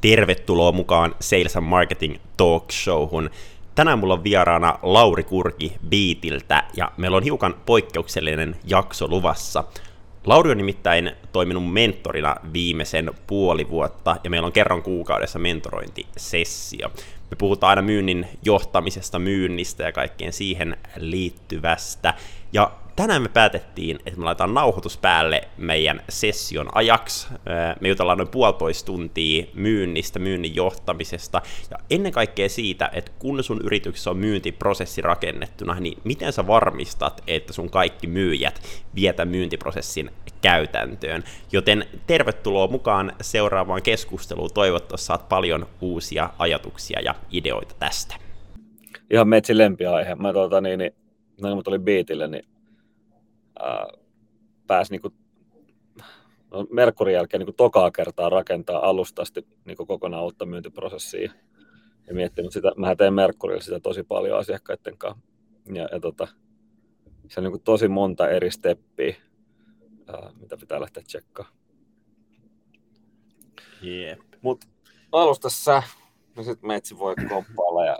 Tervetuloa mukaan Sales and Marketing Talk Showhun. Tänään mulla on vieraana Lauri Kurki Beatiltä ja meillä on hiukan poikkeuksellinen jakso luvassa. Lauri on nimittäin toiminut mentorina viimeisen puoli vuotta ja meillä on kerran kuukaudessa mentorointisessio. Me puhutaan aina myynnin johtamisesta, myynnistä ja kaikkeen siihen liittyvästä. Ja tänään me päätettiin, että me laitetaan nauhoitus päälle meidän session ajaksi. Me jutellaan noin puolitoista tuntia myynnistä, myynnin johtamisesta ja ennen kaikkea siitä, että kun sun yrityksessä on myyntiprosessi rakennettuna, niin miten sä varmistat, että sun kaikki myyjät vietä myyntiprosessin käytäntöön. Joten tervetuloa mukaan seuraavaan keskusteluun. Toivottavasti saat paljon uusia ajatuksia ja ideoita tästä. Ihan metsi lempiaihe. Mä, tuota, niin, niin, kun mä tulin Beatille, niin pääsi niin kuin, no, Merkurin jälkeen niin tokaa kertaa rakentaa alusta asti niin kokonaan uutta myyntiprosessia. Ja miettinyt sitä, mä teen Merkurilla sitä tosi paljon asiakkaiden kanssa. Ja, ja tota, se on niin tosi monta eri steppiä, ää, mitä pitää lähteä tsekkaamaan. Yep. Mut alusta sä, no sit meitsi voi komppailla ja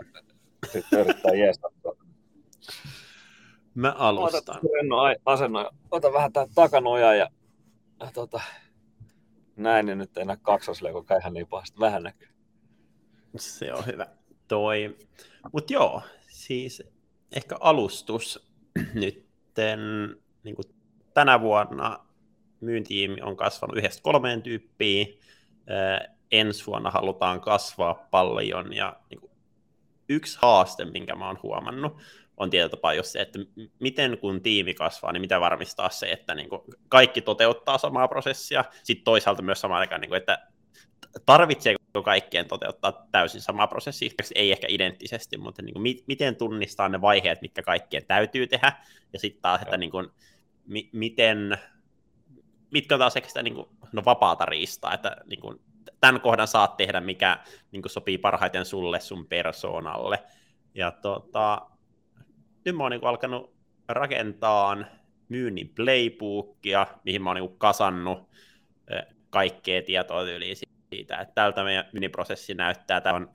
sitten yrittää jeesata Mä alustan. Ota asennon, ota vähän tää takanoja ja, ja tota, näin, niin nyt ei näe kaksosleuko ihan niin pahasti vähän näkyy. Se on hyvä. Toi. Mut joo, siis ehkä alustus nytten niin tänä vuonna myyntiimi on kasvanut yhdestä kolmeen tyyppiä. ensi vuonna halutaan kasvaa paljon ja niin kuin, yksi haaste, minkä mä oon huomannut, on tietyllä tapaa just se, että miten kun tiimi kasvaa, niin mitä varmistaa se, että niin kuin kaikki toteuttaa samaa prosessia, sitten toisaalta myös samaan aikaan, niin kuin, että tarvitseeko kaikkien toteuttaa täysin samaa prosessia, ei ehkä identtisesti, mutta niin kuin, miten tunnistaa ne vaiheet, mitkä kaikkien täytyy tehdä, ja sitten taas, että niin kuin, mi- miten, mitkä on taas ehkä sitä niin kuin, no, vapaata riistaa, että niin kuin, tämän kohdan saat tehdä, mikä niin kuin, sopii parhaiten sulle, sun persoonalle, ja tota, nyt mä oon niin alkanut rakentaa myynnin playbookia, mihin mä oon niin kasannut kaikkea tietoa yli siitä, että tältä meidän myynniprosessi näyttää, tämä on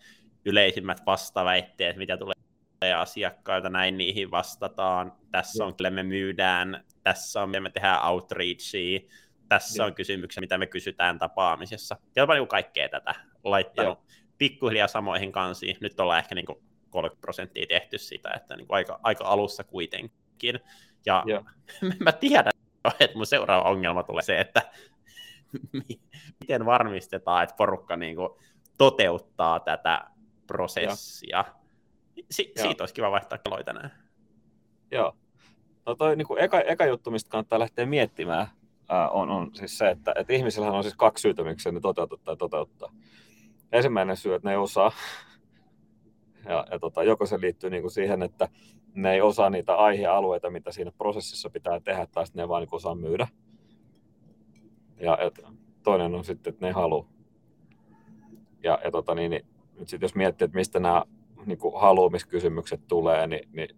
yleisimmät vastaväitteet, mitä tulee asiakkailta, näin niihin vastataan, tässä on, kyllä me myydään, tässä on, me tehdään outreachia, tässä on kysymyksiä, mitä me kysytään tapaamisessa. Ja niin kaikkea tätä laittanut pikkuhiljaa samoihin kansiin. Nyt ollaan ehkä niin kuin 30 prosenttia tehty sitä, että niin kuin aika, aika alussa kuitenkin. Ja Joo. mä tiedän, että mun seuraava ongelma tulee se, että miten varmistetaan, että porukka niin kuin toteuttaa tätä prosessia. Si- Joo. siitä olisi kiva vaihtaa kelloja tänään. Joo. No toi niin kuin eka, eka juttu, mistä kannattaa lähteä miettimään, ää, on, on siis se, että, että ihmisillä on siis kaksi syytä, miksi ne toteuttaa tai toteuttaa. Ensimmäinen syy, että ne ei osaa, ja, ja tota, joko se liittyy niin kuin siihen, että ne ei osaa niitä aihealueita, mitä siinä prosessissa pitää tehdä, tai sitten ne ei vaan niin osaa myydä. Ja et, toinen on sitten, että ne ei halua. Ja, ja tota, niin, niin, nyt sitten jos miettii, että mistä nämä niin kuin haluamiskysymykset tulee, niin, niin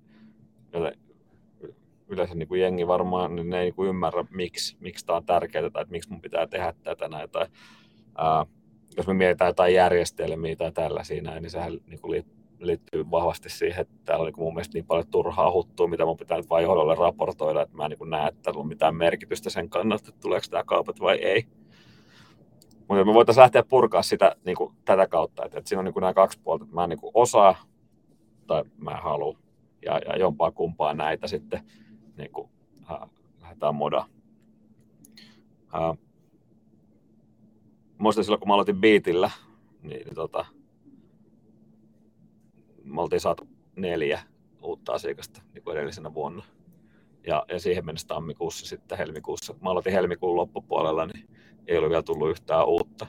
yleensä niin kuin jengi varmaan niin ne ei niin kuin ymmärrä, miksi, miksi tämä on tärkeää tai että miksi mun pitää tehdä tätä näin. Tai, ää, jos me mietitään jotain järjestelmiä tai tällä siinä, niin sehän niin kuin liittyy vahvasti siihen, että täällä on niin mun mielestä niin paljon turhaa huttua, mitä mun pitää nyt vain johdolle raportoida, että mä en niin näe, että täällä on mitään merkitystä sen kannalta, että tuleeko tämä kaupat vai ei. Mutta me voitaisiin lähteä purkaa sitä niin kuin, tätä kautta, että, että siinä on niin kuin nämä kaksi puolta, että mä en niin kuin osaa tai mä en halua. Ja, ja jompaa kumpaa näitä sitten niin kuin, äh, lähdetään moda. Äh, muistan silloin, kun mä aloitin Beatillä, niin, niin tota, me oltiin saatu neljä uutta asiakasta niin kuin edellisenä vuonna. Ja, ja siihen mennessä tammikuussa sitten helmikuussa, mä aloitin helmikuun loppupuolella, niin ei ollut vielä tullut yhtään uutta.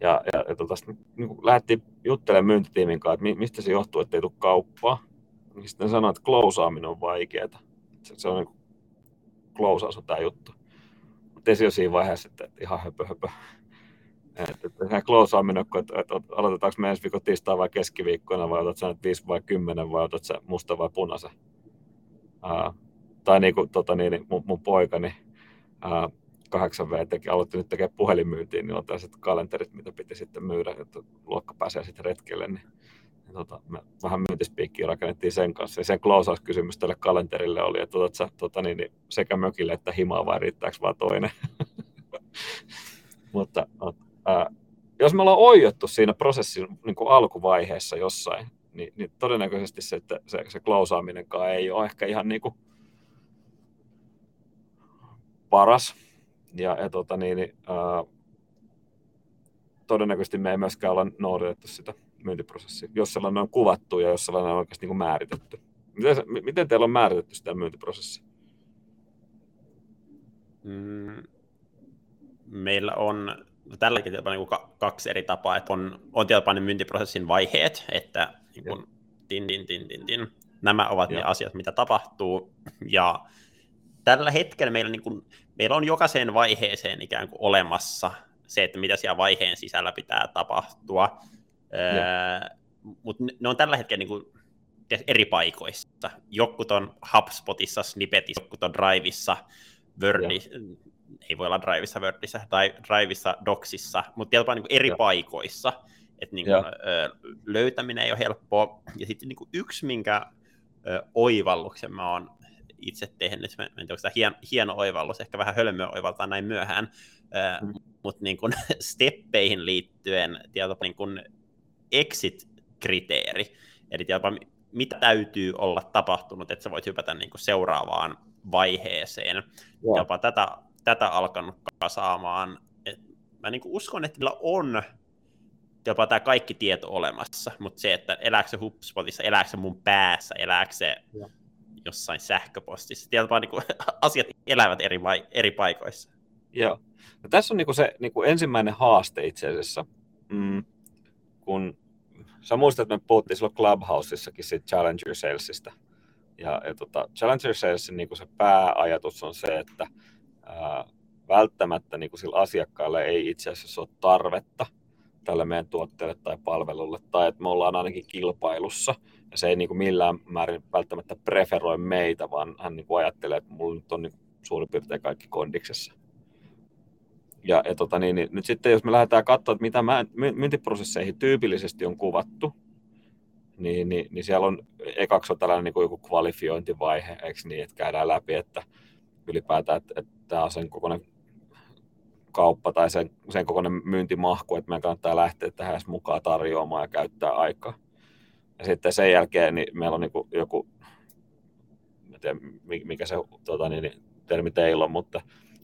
Ja, ja, ja tota, niin lähdettiin juttelemaan myyntitiimin kanssa, että mistä se johtuu, että ei tule kauppaa. Niin sitten sanoin, että klousaaminen on vaikeaa. Se, se on niin klousaus on tämä juttu. Mutta ei siinä vaiheessa, että ihan höpö höpö. Että tehdään closeaaminen, että, että aloitetaanko me ensi viikon tiistai vai keskiviikkona, vai otat sä nyt 5 vai 10, vai otat sä musta vai punaisen. Uh, tai niin kuin tota, niin, mun, mun poikani, uh, 8V teki, aloitti nyt tekemään puhelinmyyntiin, niin on tällaiset kalenterit, mitä piti sitten myydä, että luokka pääsee sitten retkelle, niin ja tota, me vähän myyntispiikkiä rakennettiin sen kanssa. Ja sen kysymys tälle kalenterille oli, että otat sä tota, niin, niin, sekä mökille että himaa vai riittääkö vaan toinen. Mutta ää, jos me ollaan oijottu siinä prosessin niin kuin alkuvaiheessa jossain, niin, niin todennäköisesti se, että se, se klousaaminenkaan ei ole ehkä ihan niin kuin paras. Ja, ja tota, niin, niin, ää, todennäköisesti me ei myöskään olla noudatettu sitä myyntiprosessia, jos sellainen on kuvattu ja jos sellainen on oikeasti niin kuin määritetty. Miten, miten teillä on määritetty sitä myyntiprosessia? Mm, meillä on no tällä hetkellä niin kuin kaksi eri tapaa, että on, on tietysti myyntiprosessin vaiheet, että niin kuin, tin, tin, tin, tin, tin. nämä ovat ja. ne asiat, mitä tapahtuu, ja tällä hetkellä meillä, niin kuin, meillä on jokaiseen vaiheeseen ikään kuin olemassa se, että mitä siellä vaiheen sisällä pitää tapahtua, öö, mutta ne on tällä hetkellä niin kuin, eri paikoissa. Jokut on HubSpotissa, Snippetissa, jokut on Driveissa, Wordissa, ei voi olla Driveissa, Wordissa tai Driveissa, Docsissa, mutta tietysti niin eri ja. paikoissa. Että niin kuin, ö, löytäminen ei ole helppoa. Ja sitten niin kuin yksi, minkä ö, oivalluksen mä oon itse tehnyt, mä en tiedä, onko tämä hieno, hieno oivallus, ehkä vähän hölmöä oivaltaa näin myöhään, ö, mm. mutta niin kuin steppeihin liittyen tietysti niin kuin exit-kriteeri, eli tietysti, mitä täytyy olla tapahtunut, että sä voit hypätä niin kuin seuraavaan vaiheeseen. Jopa tätä tätä alkanut kasaamaan. Et mä niin uskon, että niillä on jopa tämä kaikki tieto olemassa, mutta se, että elääkö se HubSpotissa, elääkö se mun päässä, elääkö se ja. jossain sähköpostissa. Tiedät niin kuin, asiat elävät eri, vai, eri paikoissa. Joo. No, tässä on niin kuin se niin kuin ensimmäinen haaste itse asiassa, mm, kun sä muistat, että me puhuttiin silloin Clubhouseissakin siitä Challenger Salesista. Ja, ja tota, Challenger Salesin niin kuin se pääajatus on se, että ää, välttämättä niin kuin sillä asiakkaalla ei itse asiassa ole tarvetta tälle meidän tuotteelle tai palvelulle, tai että me ollaan ainakin kilpailussa, ja se ei niin kuin millään määrin välttämättä preferoi meitä, vaan hän niin kuin ajattelee, että mulla nyt on niin suurin piirtein kaikki kondiksessa. Ja, ja tota niin, niin, nyt sitten jos me lähdetään katsoa, että mitä myyntiprosesseihin tyypillisesti on kuvattu, niin, niin, niin siellä on ekaksi on tällainen niin kuin joku kvalifiointivaihe, eikö niin, että käydään läpi, että ylipäätään, että, että tämä sen kokoinen kauppa tai sen, sen kokoinen myyntimahku, että meidän kannattaa lähteä tähän edes mukaan tarjoamaan ja käyttää aikaa. Ja sitten sen jälkeen niin meillä on niin joku, en tiedä mikä se tota, niin, termi teillä on, mutta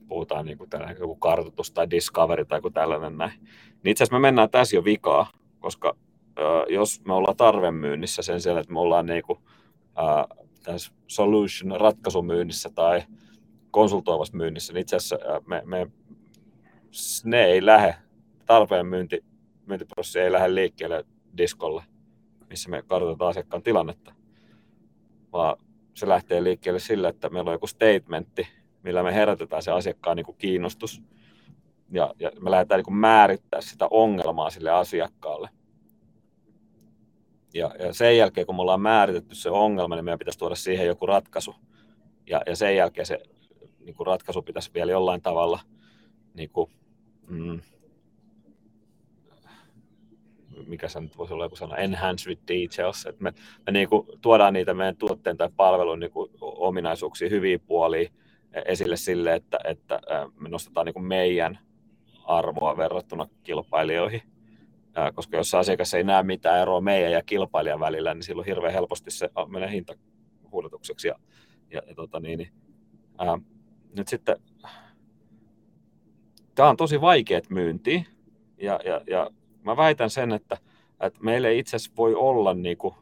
puhutaan niin kuin joku kartoitus tai discovery tai joku tällainen näin. Niin itse asiassa me mennään tässä jo vikaa, koska jos me ollaan tarvemyynnissä sen sijaan, että me ollaan niin kuin, ö, tässä solution ratkaisumyynnissä tai konsultoivassa myynnissä, niin itse asiassa me, me, ne ei lähde, tarpeen myynti, myyntiprosessi ei lähde liikkeelle diskolle, missä me kartoitetaan asiakkaan tilannetta, vaan se lähtee liikkeelle sillä, että meillä on joku statementti, millä me herätetään se asiakkaan niin kuin kiinnostus, ja, ja me lähdetään niin kuin määrittää sitä ongelmaa sille asiakkaalle. Ja, ja sen jälkeen, kun me ollaan määritetty se ongelma, niin meidän pitäisi tuoda siihen joku ratkaisu. Ja, ja sen jälkeen se niin kuin ratkaisu pitäisi vielä jollain tavalla niin kuin, mm, mikä se nyt voisi olla joku sana, enhance with details, että me, me niin kuin tuodaan niitä meidän tuotteen tai palvelun niin kuin ominaisuuksia, hyviä puolia esille sille, että, että me nostetaan niin kuin meidän arvoa verrattuna kilpailijoihin. Koska jos asiakas ei näe mitään eroa meidän ja kilpailijan välillä, niin silloin hirveän helposti se menee hintahuudatukseksi. Ja, ja, ja tota niin, niin, ää, nyt sitten tämä on tosi vaikeat myynti. Ja, ja, ja mä väitän sen, että, että meillä ei itse asiassa voi olla niin kuin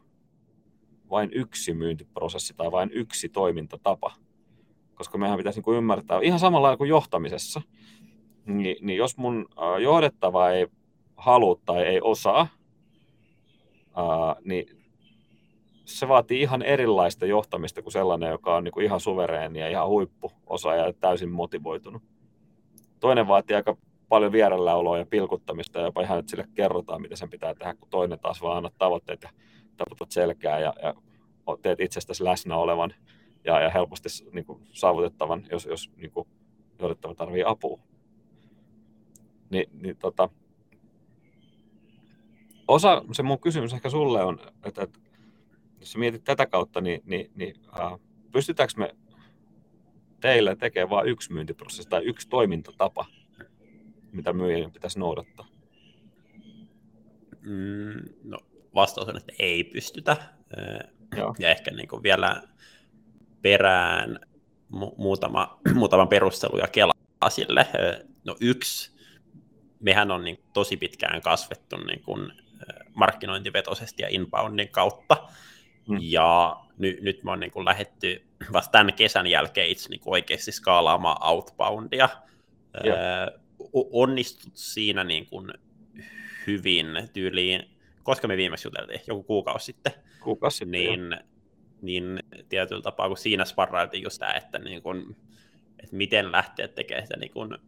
vain yksi myyntiprosessi tai vain yksi toimintatapa, koska meidän pitäisi niin kuin ymmärtää ihan samalla kuin johtamisessa, niin, niin jos mun johdettava ei halua tai ei osaa, ää, niin se vaatii ihan erilaista johtamista kuin sellainen, joka on niin kuin ihan suvereeni ja ihan huippuosaaja ja täysin motivoitunut. Toinen vaatii aika paljon vierelläoloa ja pilkuttamista ja jopa ihan, että sille kerrotaan, mitä sen pitää tehdä, kun toinen taas vaan annat tavoitteet ja taputat selkää ja, ja teet itsestäsi läsnä olevan ja, ja helposti niin kuin, saavutettavan, jos, jos niin kuin, johdettava tarvii apua. Ni, niin tota, osa, se mun kysymys ehkä sulle on, että, että jos mietit tätä kautta, niin, niin, niin äh, pystytäänkö me teillä tekemään vain yksi myyntiprosessi tai yksi toimintatapa, mitä myyjien pitäisi noudattaa? Mm, no, vastaus on, että ei pystytä. Joo. Ja ehkä niin kuin vielä perään mu- muutama, muutaman perustelu ja kelaa sille. No yksi, mehän on niin tosi pitkään kasvettu niin kuin markkinointivetoisesti ja inboundin kautta. Hmm. Ja ny, nyt me on niin kuin lähetty vasta tämän kesän jälkeen itse niin kuin oikeasti skaalaamaan outboundia. Joo. onnistut siinä niin kuin hyvin tyyliin, koska me viimeksi juteltiin, joku kuukausi sitten. Kuukausi sitten, niin, niin tietyllä tapaa, kun siinä sparrailtiin just tämä, että, niin kun, että miten lähteä tekemään sitä niin kun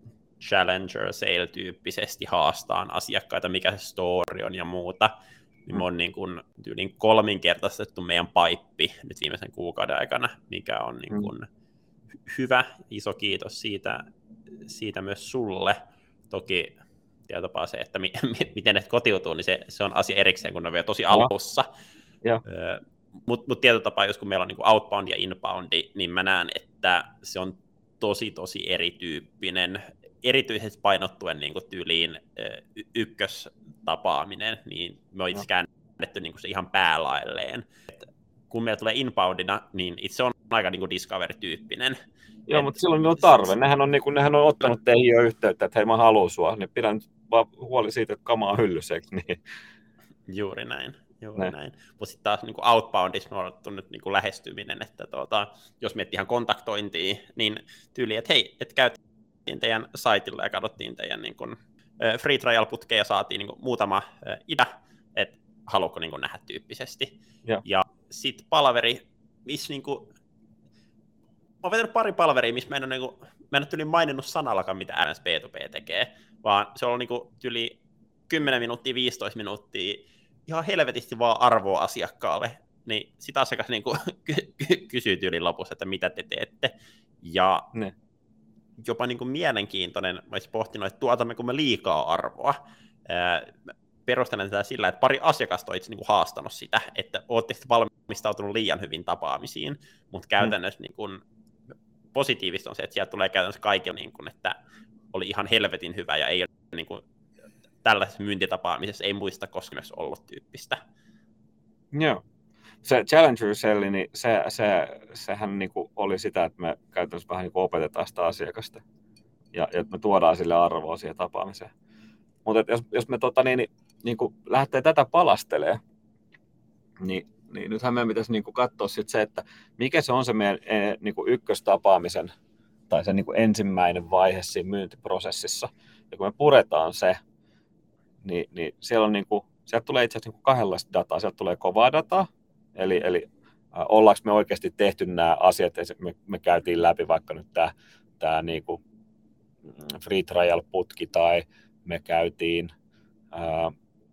challenger sale-tyyppisesti haastaan asiakkaita, mikä se story on ja muuta, niin me on niin kun, tyylin kolminkertaistettu meidän paippi nyt viimeisen kuukauden aikana, mikä on niin mm. hyvä. Iso kiitos siitä, siitä myös sulle. Toki tietopaa se, että mi- miten ne kotiutuu, niin se, se on asia erikseen, kun ne on vielä tosi alussa. Mutta mut tietyllä tapaa, jos kun meillä on niin outbound ja inbound, niin mä näen, että se on tosi tosi erityyppinen, erityisesti painottuen niin kuin tyyliin y- ykköstapaaminen, niin me on itse käännetty niin kuin se ihan päälailleen. Et kun meillä tulee inboundina, niin itse on aika niin kuin discovery-tyyppinen. Joo, mutta silloin on tarve. Nehän on, niin kuin, nehän on ottanut teihin jo yhteyttä, että hei mä haluan sua, niin pidän vaan huoli siitä, että kamaa on hyllyssä, niin? Juuri näin. Juuri näin. näin. Mutta sitten taas niin outboundissa on ollut nyt niin kuin lähestyminen, että tuota, jos miettii ihan kontaktointia, niin tyyli, että hei, että käytiin teidän saitilla ja katsottiin teidän niin kuin, free trial-putkeja ja saatiin niin kuin, muutama idea, että haluatko niin kuin, nähdä tyyppisesti. Ja, ja sitten palaveri, missä niin kuin, mä oon vetänyt pari palveria, missä mä en ole, niin kuin, mä en ole maininnut sanallakaan, mitä RS B2B tekee, vaan se on niin kuin, tyli 10 minuuttia, 15 minuuttia ihan helvetisti vaan arvoa asiakkaalle, niin sitä asiakas niin kuin, kysyy tyylin lopussa, että mitä te teette. Ja ne. Jopa niin kuin mielenkiintoinen, mä olisin pohtinut, että tuotammeko me liikaa arvoa. perustelen tätä sillä, että pari asiakasta on itse niin kuin haastanut sitä, että olette valmistautunut liian hyvin tapaamisiin, mutta käytännössä mm. niin kuin, positiivista on se, että sieltä tulee käytännössä kaikilla, niin kuin, että oli ihan helvetin hyvä ja ei ole niin kuin, tällaisessa myyntitapaamisessa ei muista koskaan ollut tyyppistä. Joo. Se Challenger Selli, niin se, se, sehän niin kuin oli sitä, että me käytännössä vähän niin opetetaan sitä asiakasta ja, ja me tuodaan sille arvoa siihen tapaamiseen. Mutta jos, jos me tota, niin, niin kuin lähtee tätä palastelee, niin, niin nythän meidän pitäisi niin kuin katsoa sit se, että mikä se on se meidän e, niin kuin ykköstapaamisen tai se niin kuin ensimmäinen vaihe siinä myyntiprosessissa. Ja kun me puretaan se, niin, niin siellä on niin kuin, sieltä tulee itse asiassa niin kahdenlaista dataa. Sieltä tulee kovaa dataa, eli, eli ollaanko me oikeasti tehty nämä asiat, me, me käytiin läpi vaikka nyt tämä, tämä niin kuin free trial-putki tai me käytiin ää,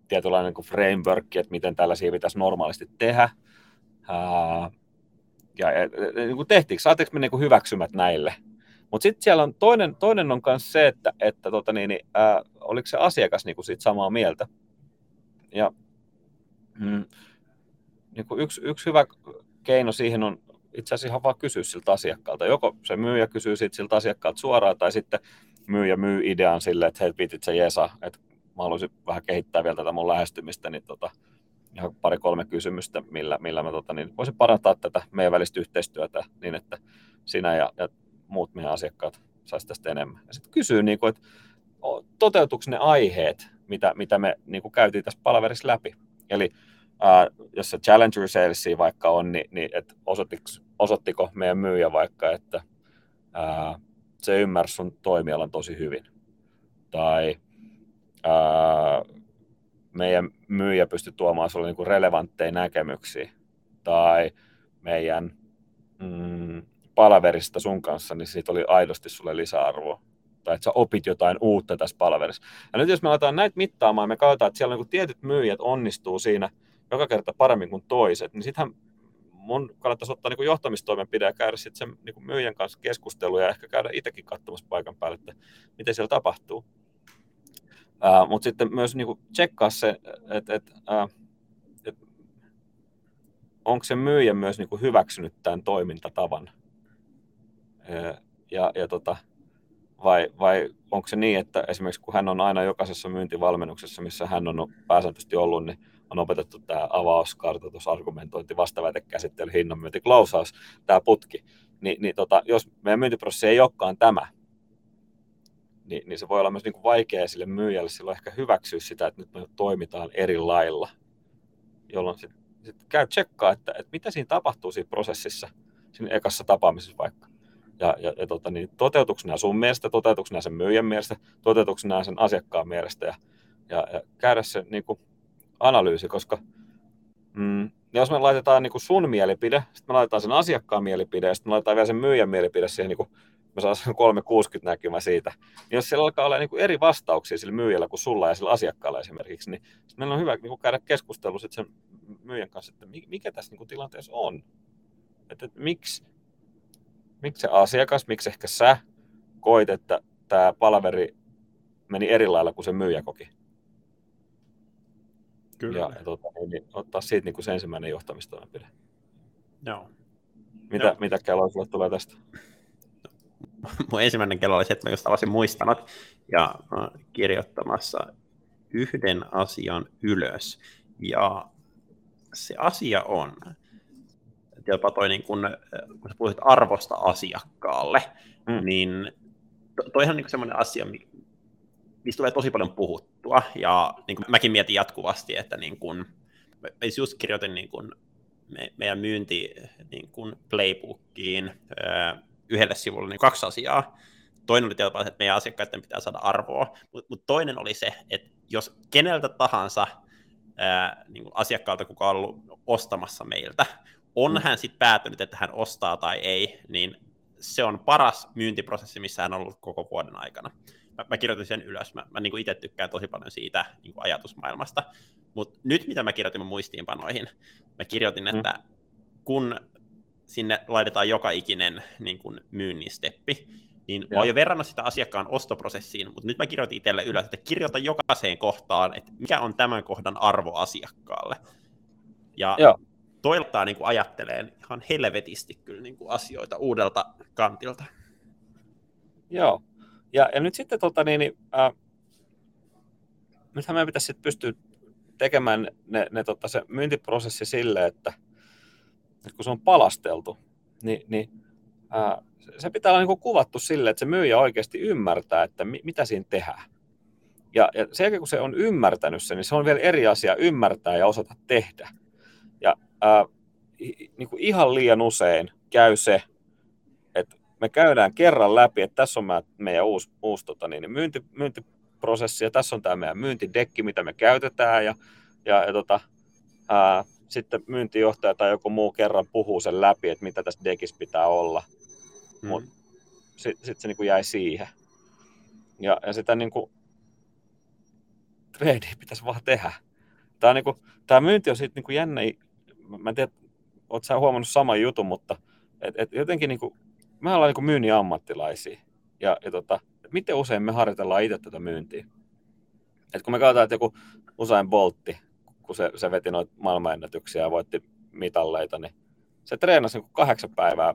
tietynlainen niin kuin framework, että miten tällaisia pitäisi normaalisti tehdä. Ää, ja, ja niin kuin tehtiinkö, saatteko me niin kuin hyväksymät näille mutta sitten siellä on toinen, toinen on myös se, että, että tota niin, niin, ää, oliko se asiakas niin kuin siitä samaa mieltä. Ja mm, niin kuin yksi, yksi hyvä keino siihen on itse asiassa ihan vaan kysyä siltä asiakkaalta. Joko se myyjä kysyy siitä siltä asiakkaalta suoraan, tai sitten myyjä myy idean sille, että hei, pitit se Jesa, että mä haluaisin vähän kehittää vielä tätä mun lähestymistä, niin tota, ihan pari-kolme kysymystä, millä, millä mä tota, niin voisin parantaa tätä meidän välistä yhteistyötä niin, että sinä ja, ja muut meidän asiakkaat saisi tästä enemmän. Ja sitten kysyy, niin kuin, että toteutuuko ne aiheet, mitä, mitä me niin kuin käytiin tässä palaverissa läpi. Eli ää, jos se Challenger Sales vaikka on, niin, niin että osoittiko, meidän myyjä vaikka, että ää, se ymmärsi sun toimialan tosi hyvin. Tai ää, meidän myyjä pystyi tuomaan sulle niin kuin relevantteja näkemyksiä. Tai meidän mm, palaverista sun kanssa, niin siitä oli aidosti sulle lisäarvoa. Tai että sä opit jotain uutta tässä palaverissa. Ja nyt jos me aletaan näitä mittaamaan, me katsotaan, että siellä on niin tietyt myyjät onnistuu siinä joka kerta paremmin kuin toiset, niin sittenhän mun kannattaisi ottaa niin johtamistoimenpide ja käydä sitten sen niin myyjän kanssa keskustelua ja ehkä käydä itsekin katsomassa paikan päälle, että miten siellä tapahtuu. Uh, Mutta sitten myös niin tsekkaa se, että et, et, onko se myyjä myös niin hyväksynyt tämän toimintatavan. Ja, ja tota, vai, vai onko se niin, että esimerkiksi kun hän on aina jokaisessa myyntivalmennuksessa, missä hän on pääsääntöisesti ollut, niin on opetettu tämä avaus, kartoitus, argumentointi, vastaväitekäsittely, hinnanmyynti, klausaus, tämä putki. Ni, niin tota, jos meidän myyntiprosessi ei olekaan tämä, niin, niin se voi olla myös niin kuin vaikea sille myyjälle silloin ehkä hyväksyä sitä, että nyt me toimitaan eri lailla, jolloin sitten sit käy tsekkaa, että, että mitä siinä tapahtuu siinä prosessissa, siinä ekassa tapaamisessa vaikka. Ja, ja, ja tota, niin toteutuksena sun mielestä, toteutuksena sen myyjän mielestä, toteutuksena sen asiakkaan mielestä ja, ja, ja käydä se niin kuin analyysi, koska mm, jos me laitetaan niin kuin sun mielipide, sitten me laitetaan sen asiakkaan mielipide ja sitten me laitetaan vielä sen myyjän mielipide siihen, niin kuin, me saa sen 360 näkymä siitä, niin jos siellä alkaa olla niin kuin eri vastauksia sillä myyjällä kuin sulla ja sillä asiakkaalla esimerkiksi, niin meillä on hyvä niin kuin käydä keskustelu sitten sen myyjän kanssa, että mikä tässä niin kuin tilanteessa on. Että, että miksi, miksi se asiakas, miksi ehkä sä koit, että tämä palaveri meni eri lailla kuin se myyjä koki. Kyllä. Ja, ja tota, niin, niin, ottaa siitä niin kuin se ensimmäinen johtamistoimenpide. Joo. Mitä, Joo. mitä kelloa sulle tulee tästä? Mun ensimmäinen kello oli se, että mä just avasin muistanut ja kirjoittamassa yhden asian ylös. Ja se asia on, että jopa toi, niin kun, kun sä puhuit arvosta asiakkaalle, mm. niin to, toihan niin semmoinen asia, mistä tulee tosi paljon puhuttua, ja niin kuin mäkin mietin jatkuvasti, että niin kuin, mä just kirjoitin niin kuin me, meidän myynti niin kuin playbookiin yhdelle sivulle niin kaksi asiaa. Toinen oli tietysti, että meidän asiakkaiden pitää saada arvoa, mutta mut toinen oli se, että jos keneltä tahansa ää, niin kuin asiakkaalta, kuka on ollut ostamassa meiltä, on mm. hän sitten päätynyt, että hän ostaa tai ei, niin se on paras myyntiprosessi, missä hän on ollut koko vuoden aikana mä, mä kirjoitin sen ylös. Mä, mä niin itse tykkään tosi paljon siitä niin kuin ajatusmaailmasta. Mutta nyt mitä mä kirjoitin mun muistiinpanoihin, mä kirjoitin, että mm. kun sinne laitetaan joka ikinen niin kuin myynnin steppi, niin mä oon jo verrannut sitä asiakkaan ostoprosessiin, mutta nyt mä kirjoitin itselle ylös, että kirjoita jokaiseen kohtaan, että mikä on tämän kohdan arvo asiakkaalle. Ja Joo. toiltaa niin kuin ajatteleen ihan helvetisti kyllä niin kuin asioita uudelta kantilta. Joo, ja, ja nyt sitten tota, niin, äh, nythän meidän pitäisi sitten pystyä tekemään ne, ne, tota, se myyntiprosessi sille, että, että kun se on palasteltu, niin, niin äh, se pitää olla niin kuin kuvattu sille, että se myyjä oikeasti ymmärtää, että mi, mitä siinä tehdään. Ja, ja sen jälkeen, kun se on ymmärtänyt sen, niin se on vielä eri asia ymmärtää ja osata tehdä. Ja äh, niin kuin ihan liian usein käy se, me käydään kerran läpi, että tässä on meidän uusi, uusi tota niin, myynti, myyntiprosessi ja tässä on tämä meidän myyntidekki, mitä me käytetään ja, ja, ja tota, ää, sitten myyntijohtaja tai joku muu kerran puhuu sen läpi, että mitä tässä dekissä pitää olla. Mm. Mutta sitten sit se niin kuin jäi siihen. Ja, ja sitä niin kuin, trade pitäisi vaan tehdä. Tämä, niin kuin, tämä myynti on sitten niin kuin jännä. Mä en tiedä, oletko sä huomannut saman jutun, mutta et, et jotenkin niin kuin, me ollaan niin myynnin ammattilaisia. Ja, ja tota, miten usein me harjoitellaan itse tätä myyntiä? Et kun me katsotaan, että joku usein boltti, kun se, se veti noita maailmanennätyksiä ja voitti mitalleita, niin se treenasi niin 8 päivää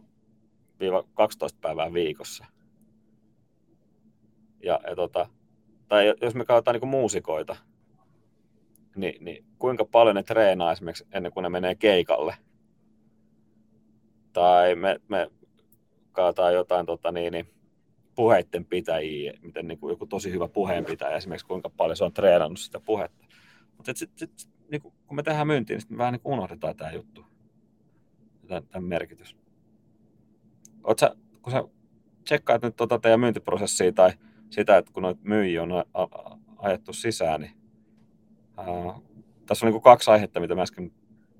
12 päivää viikossa. Ja, ja tota, tai jos me katsotaan niin muusikoita, niin, niin kuinka paljon ne treenaa esimerkiksi ennen kuin ne menee keikalle. Tai me, me tai jotain tota, niin, niin, puheitten pitäjiä, miten niin kuin, joku tosi hyvä puheenpitäjä esimerkiksi, kuinka paljon se on treenannut sitä puhetta. Mutta sit, sit, niin kun me tehdään myyntiin, niin me vähän niin unohdetaan tämä juttu, tämän merkitys. Sä, kun sä tsekkaat nyt tota teidän myyntiprosessia tai sitä, että kun noita myyjiä on ajettu sisään, niin ää, tässä on niin kuin kaksi aihetta, mitä mä äsken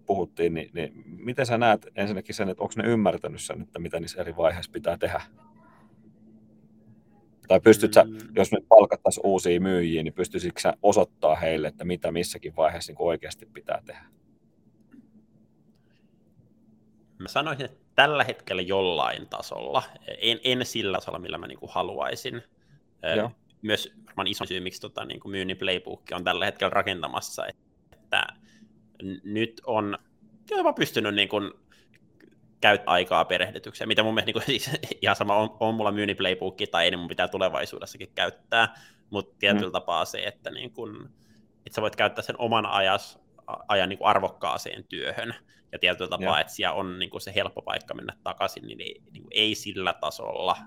puhuttiin, niin, niin miten sä näet ensinnäkin sen, että onko ne ymmärtänyt sen, että mitä niissä eri vaiheissa pitää tehdä? Tai pystyt sä, mm. jos me palkattaisiin uusia myyjiä, niin pystyisikö sä osoittaa heille, että mitä missäkin vaiheessa niin oikeasti pitää tehdä? mä sanoisin, että tällä hetkellä jollain tasolla, en, en sillä tasolla, millä mä niin kuin haluaisin. Joo. Myös varmaan iso syy, miksi tota, niin kuin myynnin playbook on tällä hetkellä rakentamassa, että nyt on jopa pystynyt niin kuin, käyttää aikaa perehdytykseen, mitä mun mielestä niin kuin, siis, ihan sama on, on mulla myynnin playbook tai ei, niin mun pitää tulevaisuudessakin käyttää, mutta tietyllä mm. tapaa se, että, niin kuin, että sä voit käyttää sen oman ajas, ajan niin kuin arvokkaaseen työhön, ja tietyllä tapaa, ja. että siellä on niin kuin se helppo paikka mennä takaisin, niin ei, niin kuin, ei sillä tasolla,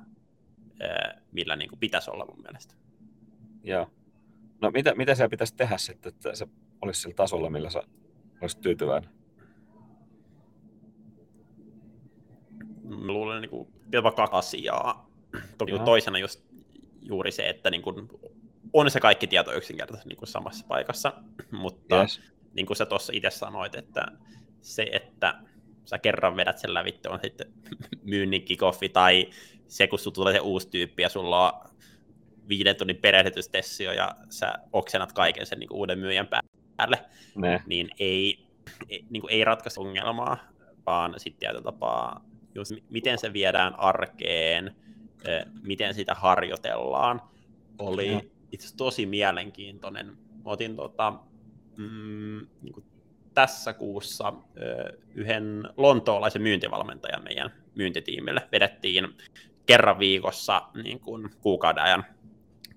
millä niin kuin pitäisi olla mun mielestä. Joo. No mitä, mitä siellä pitäisi tehdä sitten, että se olisi sillä tasolla, millä sä olisit tyytyväinen? Mä luulen niin kuin, kaksi asiaa. Toki Aha. toisena just juuri se, että niin kuin, on se kaikki tieto yksinkertaisesti niin kuin samassa paikassa, mutta yes. niin kuin sä tuossa itse sanoit, että se, että sä kerran vedät sen lävitte, on sitten myynnin kikoffi tai se, kun sulla tulee se uusi tyyppi ja sulla on viiden tunnin perehdytystessio ja sä oksennat kaiken sen niin kuin uuden myyjän päälle, ne. niin ei, ei, niin kuin ei ratkaista ongelmaa, vaan sitten tietyllä tapaa just miten se viedään arkeen, miten sitä harjoitellaan, oli no. itse tosi mielenkiintoinen. Otin tota, mm, niin kuin tässä kuussa yhden lontoolaisen myyntivalmentajan meidän myyntitiimille. Vedettiin kerran viikossa niin kuin kuukauden ajan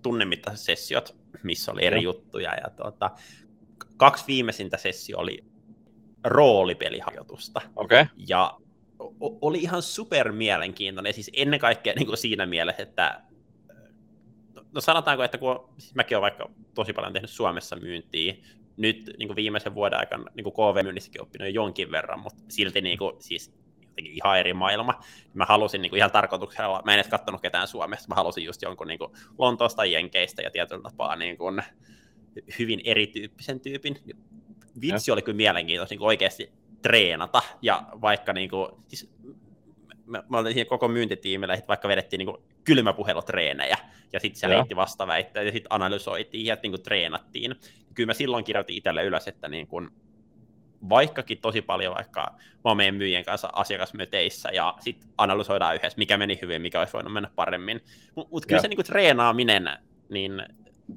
tunnemittaiset sessiot, missä oli eri juttuja. Ja tuota, kaksi viimeisintä sessio oli roolipeliharjoitusta. Okay. Ja oli ihan super mielenkiintoinen, siis ennen kaikkea niin kuin siinä mielessä, että no sanotaanko, että kun siis mäkin olen vaikka tosi paljon tehnyt Suomessa myyntiä, nyt niin kuin viimeisen vuoden aikana niin kuin KV-myynnissäkin oppinut jo jonkin verran, mutta silti niin kuin, siis jotenkin ihan eri maailma. Mä halusin niin kuin ihan tarkoituksella, mä en edes katsonut ketään Suomesta, mä halusin just jonkun niin kuin Lontoosta, Jenkeistä ja tietyllä tapaa niin kuin hyvin erityyppisen tyypin. Vitsi ja. oli kyllä mielenkiintoista niin oikeasti treenata, ja vaikka niin kuin, siis mä, mä olin siihen koko myyntitiimillä, että vaikka vedettiin niin kuin kylmäpuhelutreenejä, ja sitten se heitti vastaväitteitä, ja sitten analysoitiin, ja niin kuin treenattiin. Kyllä mä silloin kirjoitin itselle ylös, että niin kuin, vaikkakin tosi paljon vaikka mä meidän myyjien kanssa asiakasmyteissä ja sitten analysoidaan yhdessä, mikä meni hyvin, mikä olisi voinut mennä paremmin. Mutta mut kyllä ja. se niinku treenaaminen, niin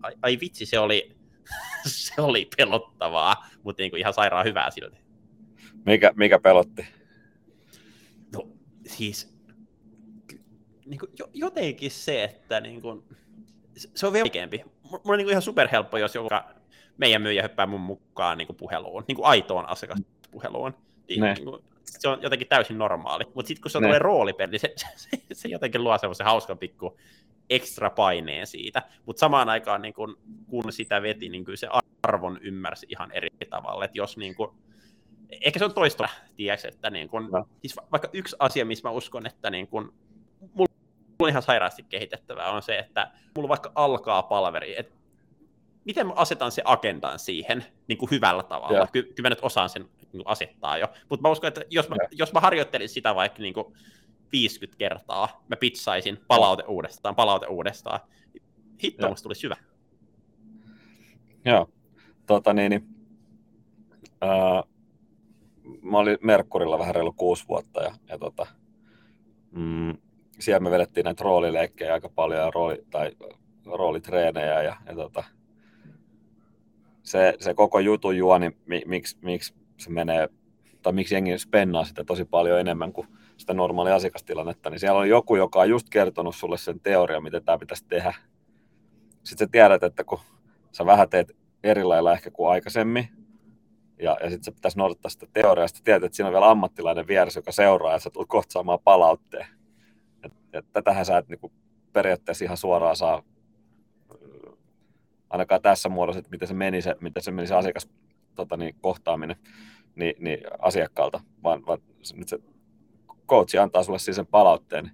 ai, ai vitsi, se oli, se oli pelottavaa, mutta niinku ihan sairaan hyvää silti. Mikä, mikä pelotti? No siis niinku, jotenkin se, että niinku, se on vielä vaikeampi. Mulla on niinku ihan superhelppo, jos joku meidän myyjä hyppää mun mukaan niin kuin puheluun, niin kuin aitoon asiakaspuheluun. Niin, niin kuin, se on jotenkin täysin normaali. Mutta sitten kun se ne. tulee roolipeli, niin se, se, se, jotenkin luo semmoisen hauskan pikku ekstra paineen siitä. Mutta samaan aikaan, niin kun, kun sitä veti, niin kyllä se arvon ymmärsi ihan eri tavalla. Että jos niin kun, ehkä se on toista, tiedätkö, että niin kun, no. siis vaikka yksi asia, missä mä uskon, että niin kun, mulla on ihan sairaasti kehitettävää, on se, että mulla vaikka alkaa palveri, että miten mä asetan se agendan siihen niin kuin hyvällä tavalla. Ky- kyllä mä nyt osaan sen asettaa jo. Mutta mä uskon, että jos mä, jos mä harjoittelisin sitä vaikka niin kuin 50 kertaa, mä pitsaisin palaute uudestaan, palaute uudestaan. Hitto, musta tulisi hyvä. Joo. Tota niin, niin ää, mä olin Merkurilla vähän reilu kuusi vuotta ja, ja tota, mm, siellä me vedettiin näitä roolileikkejä aika paljon ja rooli, tai roolitreenejä ja, ja tota, se, se koko jutun juoni, miksi, miksi se menee, tai miksi jengi spennaa sitä tosi paljon enemmän kuin sitä normaalia asiakastilannetta, niin siellä on joku, joka on just kertonut sulle sen teoria, miten tämä pitäisi tehdä. Sitten sä tiedät, että kun sä vähän teet eri lailla ehkä kuin aikaisemmin, ja, ja sitten se pitäisi noudattaa sitä teoriaa, sitten tiedät, että siinä on vielä ammattilainen vieressä, joka seuraa, ja sä tulet kohta saamaan palautteen. Et, et tätähän sä et niinku periaatteessa ihan suoraan saa ainakaan tässä muodossa, että miten se meni se, miten se, meni se asiakas tota, niin, kohtaaminen niin, niin asiakkaalta, vaan, vaan nyt se coachi antaa sulle siis sen palautteen.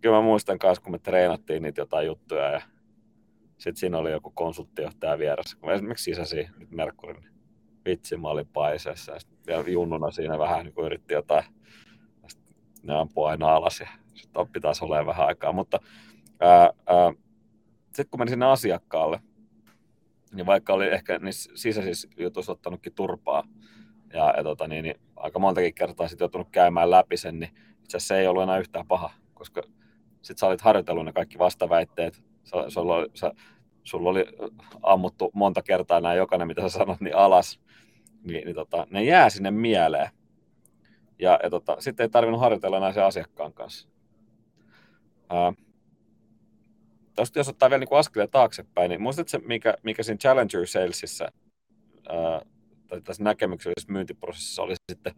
Kyllä mä muistan myös, kun me treenattiin niitä jotain juttuja ja sitten siinä oli joku konsulttijohtaja vieressä, kun esimerkiksi sisäsi nyt Merkurin, vitsi, mä olin paiseessa ja junnuna siinä vähän niin yritti jotain, ne ampui aina alas ja sitten taas olemaan vähän aikaa, mutta sitten kun menin sinne asiakkaalle, niin vaikka oli ehkä niissä sisäisissä jutuissa ottanutkin turpaa Ja, ja tota, niin, niin, aika montakin kertaa sitten joutunut käymään läpi sen, niin itse asiassa se ei ollut enää yhtään paha, koska sitten sä olit harjoitellut ne kaikki vastaväitteet, sä, sulla, oli, sä, sulla oli ammuttu monta kertaa nämä jokainen, mitä sä sanot, niin alas, niin, niin tota, ne jää sinne mieleen. Ja, ja tota, sitten ei tarvinnut harjoitella enää sen asiakkaan kanssa. Ää, Tuosta jos ottaa vielä niin askeleen taaksepäin, niin muistatko se, mikä, mikä siinä Challenger Salesissa ää, tai tässä näkemyksellisessä myyntiprosessissa oli sitten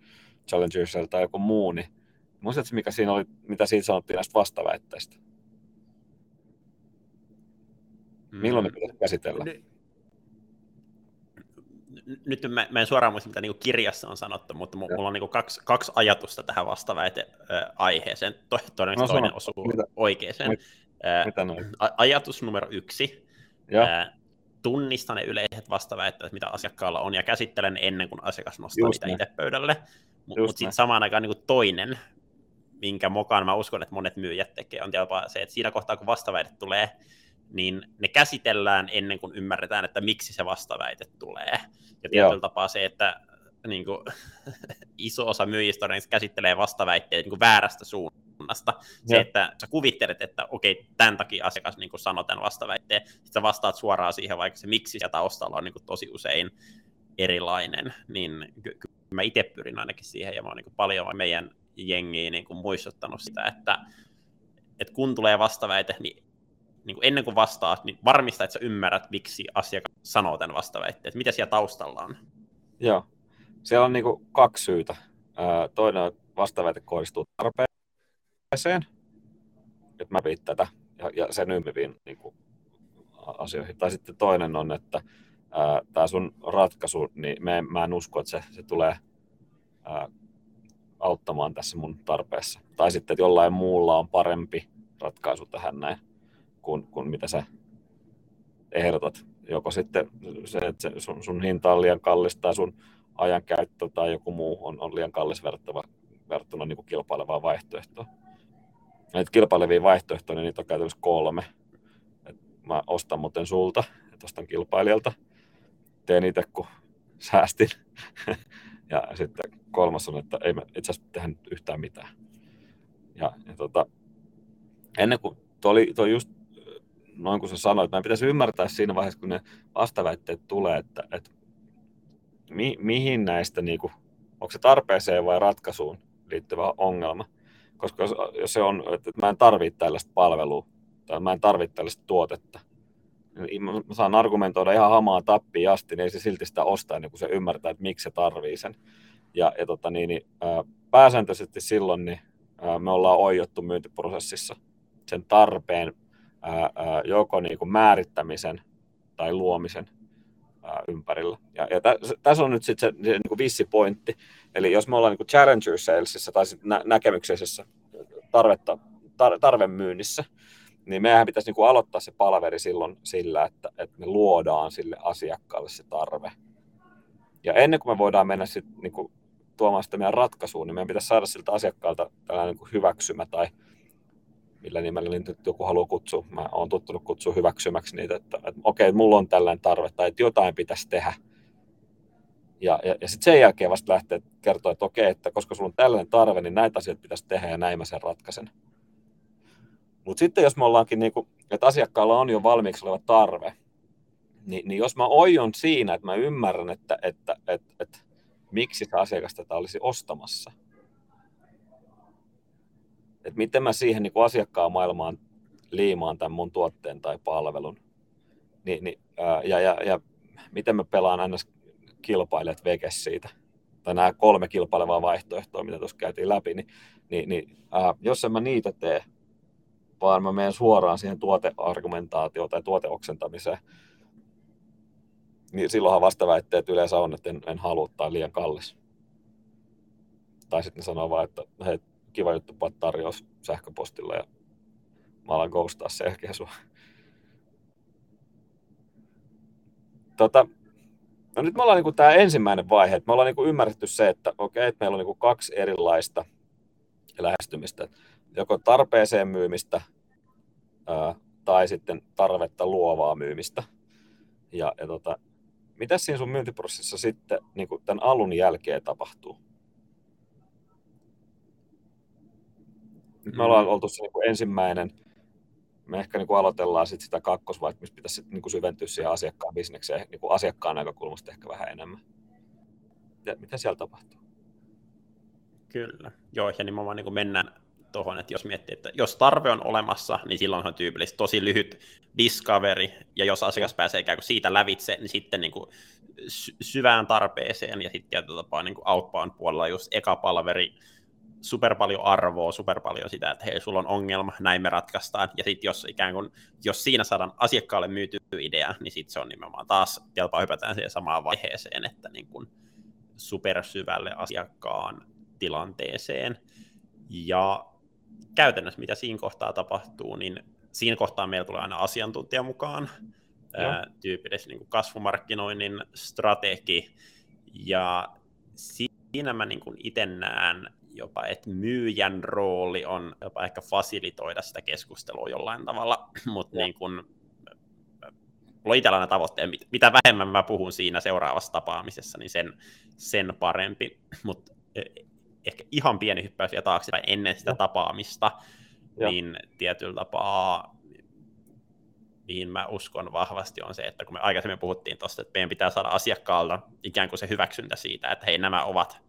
Challenger Sales tai joku muu, niin muistatko mikä siinä oli, mitä siitä sanottiin näistä vastaväitteistä? Milloin ne mm. pitäisi käsitellä? nyt mä, mä en suoraan muista, mitä niin kirjassa on sanottu, mutta mulla on niin kaksi, kaksi ajatusta tähän vastaväite-aiheeseen. To, todennäköisesti no, toinen osuu mitä, oikeeseen. Mit, mitä ajatus numero yksi. Ja. Tunnista ne yleiset vastaväitteet, mitä asiakkaalla on, ja käsittelen ennen kuin asiakas nostaa Just niitä itse pöydälle. Mutta mut sitten samaan aikaan niin toinen, minkä mukaan mä uskon, että monet myyjät tekee, on jopa se, että siinä kohtaa, kun vastaväite tulee, niin ne käsitellään ennen kuin ymmärretään, että miksi se vastaväite tulee. Ja tietyllä Joo. tapaa se, että niin kuin, iso osa myyjistä käsittelee vastaväitteitä niin kuin väärästä suunnasta. Se, että sä kuvittelet, että okei, tämän takia asiakas niin sanoo tämän vastaväitteen, sitten sä vastaat suoraan siihen, vaikka se miksi sieltä taustalla on niin kuin, tosi usein erilainen, niin ky- ky- mä itse pyrin ainakin siihen, ja mä oon niin kuin, paljon meidän jengiä niin kuin, muistuttanut sitä, että, että kun tulee vastaväite, niin niin kuin ennen kuin vastaat, niin varmista, että sä ymmärrät, miksi asiakas sanoo tämän vastaväitteen, mitä siellä taustalla on. Joo, siellä on niin kuin kaksi syytä. Toinen vastaväite kohdistuu tarpeeseen, että mä pidän tätä ja, ja sen ymmärriin niin kuin, asioihin. Tai sitten toinen on, että tämä sun ratkaisu, niin mä en, mä en usko, että se, se tulee ää, auttamaan tässä mun tarpeessa. Tai sitten, että jollain muulla on parempi ratkaisu tähän näin kuin, kuin mitä sä ehdotat. Joko sitten se, että se sun, sun hinta on liian kallis tai sun ajankäyttö tai joku muu on, on liian kallis verrattuna, verrattuna niin kuin kilpailevaa vaihtoehtoa. Näitä kilpailevia vaihtoehtoja, niin niitä on käytännössä kolme. Et mä ostan muuten sulta, että ostan kilpailijalta. Teen itse, kun säästin. ja sitten kolmas on, että ei me itse asiassa tehdä yhtään mitään. Ja, ja tota, ennen kuin tuo oli, tuo just noin kuin sä sanoit, meidän pitäisi ymmärtää siinä vaiheessa, kun ne vastaväitteet tulee, että, että mi, mihin näistä, niin kuin, onko se tarpeeseen vai ratkaisuun liittyvä ongelma. Koska jos, jos se on, että mä en tarvitse tällaista palvelua tai mä en tarvitse tällaista tuotetta, niin mä saan argumentoida ihan hamaa tappiin asti, niin ei se silti sitä osta ennen kuin se ymmärtää, että miksi se tarvii sen. Ja, ja tota, niin, niin, ää, pääsääntöisesti silloin niin, me ollaan oijottu myyntiprosessissa sen tarpeen joko niin kuin määrittämisen tai luomisen ympärillä. Ja, ja tässä täs on nyt sitten se, se niin vissi pointti. Eli jos me ollaan niin challenger salesissa tai nä- näkemyksellisessä tarvetta, tar- tarvemyynnissä, niin meidän pitäisi niin aloittaa se palaveri silloin sillä, että, että me luodaan sille asiakkaalle se tarve. Ja ennen kuin me voidaan mennä sit, niin kuin, tuomaan sitä meidän ratkaisuun, niin meidän pitäisi saada siltä asiakkaalta tällainen niin hyväksymä tai millä nimellä nyt joku haluaa kutsua. Mä oon tuttunut kutsua hyväksymäksi niitä, että, että okei, okay, mulla on tällainen tarve tai että jotain pitäisi tehdä. Ja, ja, ja sitten sen jälkeen vasta lähtee kertoa, että okei, okay, että koska sulla on tällainen tarve, niin näitä asioita pitäisi tehdä ja näin mä sen ratkaisen. Mutta sitten jos me ollaankin, niin kuin, että asiakkaalla on jo valmiiksi oleva tarve, niin, niin jos mä oion siinä, että mä ymmärrän, että, että, että, että, että miksi se asiakas tätä olisi ostamassa – että miten mä siihen niin asiakkaan maailmaan liimaan tämän mun tuotteen tai palvelun. Ni, niin, ää, ja, ja, ja miten mä pelaan aina kilpailijat veke siitä. Tai nämä kolme kilpailevaa vaihtoehtoa, mitä tuossa käytiin läpi, niin, niin, niin ää, jos en mä niitä tee, vaan mä menen suoraan siihen tuoteargumentaatioon tai tuoteoksentamiseen, niin silloinhan vastaväitteet yleensä on, että en, en halua tai liian kallis. Tai sitten sanoo vaan, että hei, kiva juttu, vaan tarjous sähköpostilla ja mä alan ghostaa sen jälkeen sua. Tota, no nyt me ollaan niin tämä ensimmäinen vaihe, että me ollaan niin ymmärretty se, että okei, että meillä on niin kaksi erilaista lähestymistä. Joko tarpeeseen myymistä ää, tai sitten tarvetta luovaa myymistä. Ja, ja tota, mitä siinä sun myyntiprosessissa sitten niin tämän alun jälkeen tapahtuu? Me ollaan mm. oltu se niin kuin ensimmäinen, me ehkä niin kuin aloitellaan sit sitä kakkosvaihetta, missä pitäisi sit niin kuin syventyä siihen asiakkaan bisnekseen, niin kuin asiakkaan näkökulmasta ehkä vähän enemmän. Mitä, mitä siellä tapahtuu? Kyllä, joo, ja nimenomaan niin kuin mennään tuohon, että jos miettii, että jos tarve on olemassa, niin silloin on tyypillisesti tosi lyhyt discovery, ja jos asiakas pääsee ikään kuin siitä lävitse, niin sitten niin kuin syvään tarpeeseen, ja sitten tietyllä tapaa niin kuin outbound puolella just eka palveri, super paljon arvoa, super paljon sitä, että hei, sulla on ongelma, näin me ratkaistaan, ja sitten jos ikään kuin, jos siinä saadaan asiakkaalle myyty idea, niin sitten se on nimenomaan taas, kelpaa hypätään siihen samaan vaiheeseen, että niin kuin supersyvälle asiakkaan tilanteeseen, ja käytännössä mitä siinä kohtaa tapahtuu, niin siinä kohtaa meillä tulee aina asiantuntija mukaan, ää, tyypillisesti niin kuin kasvumarkkinoinnin strategi, ja siinä mä niin itse näen jopa, että myyjän rooli on jopa ehkä fasilitoida sitä keskustelua jollain tavalla, mutta niin kuin, mulla on itsellä tavoitteen, mitä vähemmän mä puhun siinä seuraavassa tapaamisessa, niin sen, sen parempi, mutta ehkä ihan pieni hyppäys vielä taaksepäin ennen sitä tapaamista, ja. niin tietyllä tapaa mihin mä uskon vahvasti on se, että kun me aikaisemmin puhuttiin tuosta, että meidän pitää saada asiakkaalta ikään kuin se hyväksyntä siitä, että hei nämä ovat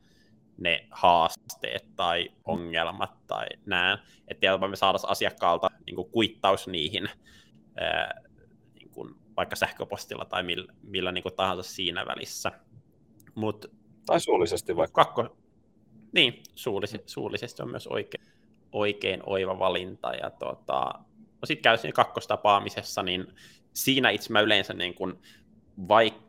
ne haasteet tai ongelmat tai näin, että me saadaan asiakkaalta niin kuin kuittaus niihin ää, niin kuin vaikka sähköpostilla tai millä, millä niin kuin tahansa siinä välissä. Mut, tai suullisesti vaikka. Kakko, niin, suullisesti, suullisesti on myös oikein, oikein oiva valinta. Ja tota, no sitten käy siinä kakkostapaamisessa, niin siinä itse mä yleensä niin kun, vaikka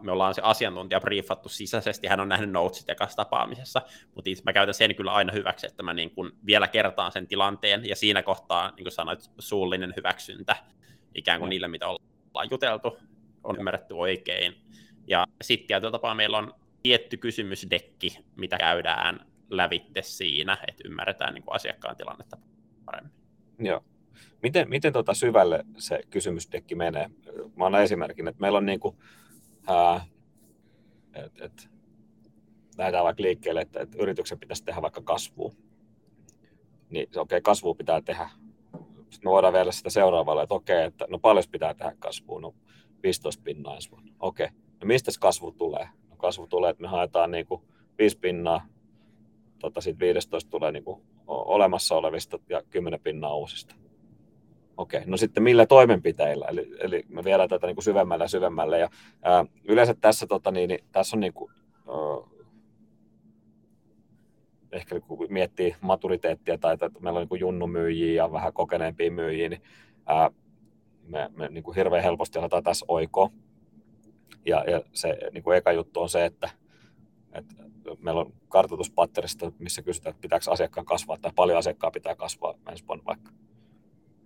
me ollaan se asiantuntija briefattu sisäisesti, hän on nähnyt notesit ekassa tapaamisessa, mutta itse mä käytän sen kyllä aina hyväksi, että mä niin kun vielä kertaan sen tilanteen, ja siinä kohtaa, niin kuin sanoit, suullinen hyväksyntä ikään kuin niille, mitä ollaan juteltu, on ymmärretty oikein. Ja sitten tietyllä tapaa meillä on tietty kysymysdekki, mitä käydään lävitte siinä, että ymmärretään niin kuin asiakkaan tilannetta paremmin. Joo. Miten, miten tota syvälle se kysymysdekki menee? Mä annan esimerkin, että meillä on niin kuin, ää, et, et, lähdetään vaikka liikkeelle, että, että yrityksen pitäisi tehdä vaikka kasvua. Niin okei, okay, kasvua pitää tehdä. Sitten me voidaan vielä sitä seuraavalle, että okei, okay, että no paljon pitää tehdä kasvua, no 15 pinnaa ensi vuonna. Okei, okay. no mistä kasvu tulee? kasvu tulee, että me haetaan niin kuin 5 pinnaa, tota, siitä 15 tulee niin kuin olemassa olevista ja 10 pinnaa uusista. Okei, no sitten millä toimenpiteillä? Eli, eli me viedään tätä niin kuin syvemmälle ja syvemmälle. Ja, ää, yleensä tässä, tota, niin, niin, tässä on niin kuin, ää, ehkä kun miettii maturiteettia tai että meillä on niin junnumyyjiä ja vähän kokeneempia myyjiä, niin ää, me, me niin kuin hirveän helposti aletaan tässä oiko. Ja, ja se niin kuin eka juttu on se, että, että meillä on kartoituspatterista, missä kysytään, että pitääkö asiakkaan kasvaa tai paljon asiakkaa pitää kasvaa ensi vuonna vaikka.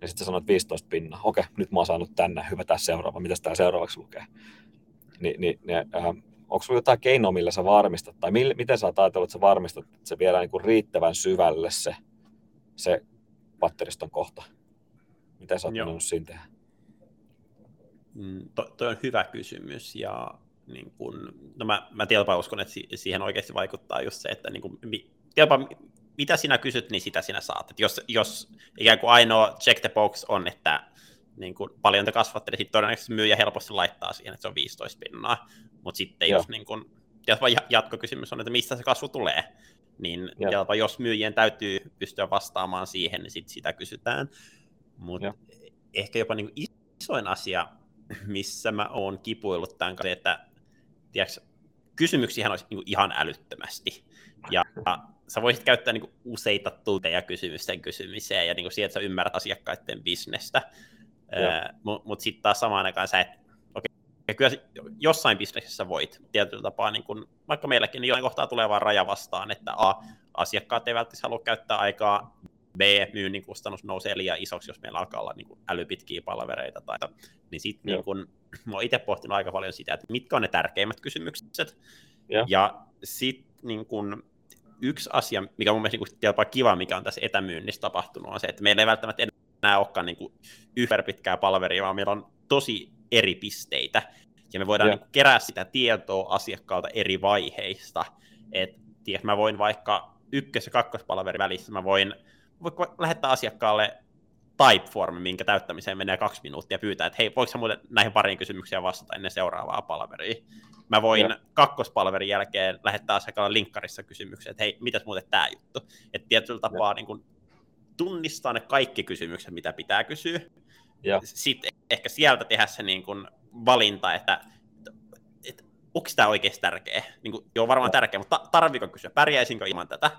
Ja sitten sanoit 15 pinna. Okei, nyt mä oon saanut tänne, hyvä tässä seuraava. Mitä tämä seuraavaksi lukee? Ni, niin, niin, äh, onko sinulla jotain keinoa, millä sä varmistat, tai mil, miten sä oot ajatellut, että sä varmistat, että se viedään niin kuin riittävän syvälle se, se patteriston kohta? Mitä sä oot siinä tehdä? Mm, to, toi on hyvä kysymys ja niin kun, no mä, mä tietyllä uskon, että siihen oikeasti vaikuttaa just se, että niin kun, tietyllä, mitä sinä kysyt, niin sitä sinä saat. Et jos, jos ikään kuin ainoa check the box on, että niin kuin paljon te kasvatte, niin sitten todennäköisesti myyjä helposti laittaa siihen, että se on 15 pinnaa. Mutta sitten Joo. jos niin kun, jatkokysymys on, että mistä se kasvu tulee, niin jos myyjien täytyy pystyä vastaamaan siihen, niin sit sitä kysytään. Mutta ehkä jopa niin isoin asia missä mä oon kipuillut tämän kanssa, että tiedätkö, kysymyksiä olisi niin ihan älyttömästi. Ja sä voisit käyttää niin useita tunteja kysymysten kysymiseen ja niin sieltä sä ymmärrät asiakkaiden bisnestä. Mutta mut sitten taas samaan aikaan sä et, okei, okay, kyllä jossain bisneksessä voit tietyllä tapaa, niin kun, vaikka meilläkin niin jollain kohtaa tulee vaan raja vastaan, että A, asiakkaat ei välttämättä halua käyttää aikaa B, myynnin kustannus nousee liian isoksi, jos meillä alkaa olla niin kuin älypitkiä palvereita. Tai, niin sitten niin kun, mä oon itse pohtinut aika paljon sitä, että mitkä on ne tärkeimmät kysymykset. Ja, ja sitten niin kun, yksi asia, mikä mun mielestä niin kuin, kiva, mikä on tässä etämyynnissä tapahtunut, on se, että meillä ei välttämättä enää olekaan niin kuin, pitkää palveria, vaan meillä on tosi eri pisteitä. ja me voidaan niin kerää sitä tietoa asiakkaalta eri vaiheista. Et, tiedät, mä voin vaikka ykkös- ja kakkospalverin välissä, mä voin, voin lähettää asiakkaalle Typeform, minkä täyttämiseen menee kaksi minuuttia pyytää, että hei, voiko sä muuten näihin pariin kysymyksiin vastata ennen seuraavaa palveria. Mä voin ja. kakkospalverin jälkeen lähettää asiakkaalle linkkarissa kysymyksiä, että hei, mitäs muuten tämä juttu. Että tietyllä tapaa niin kun, tunnistaa ne kaikki kysymykset, mitä pitää kysyä. Ja. Sitten ehkä sieltä tehdä se niin kun, valinta, että, onko tämä oikeasti tärkeä. Niin kun, joo, varmaan ja. tärkeä, mutta tarviiko kysyä, pärjäisinkö ilman tätä.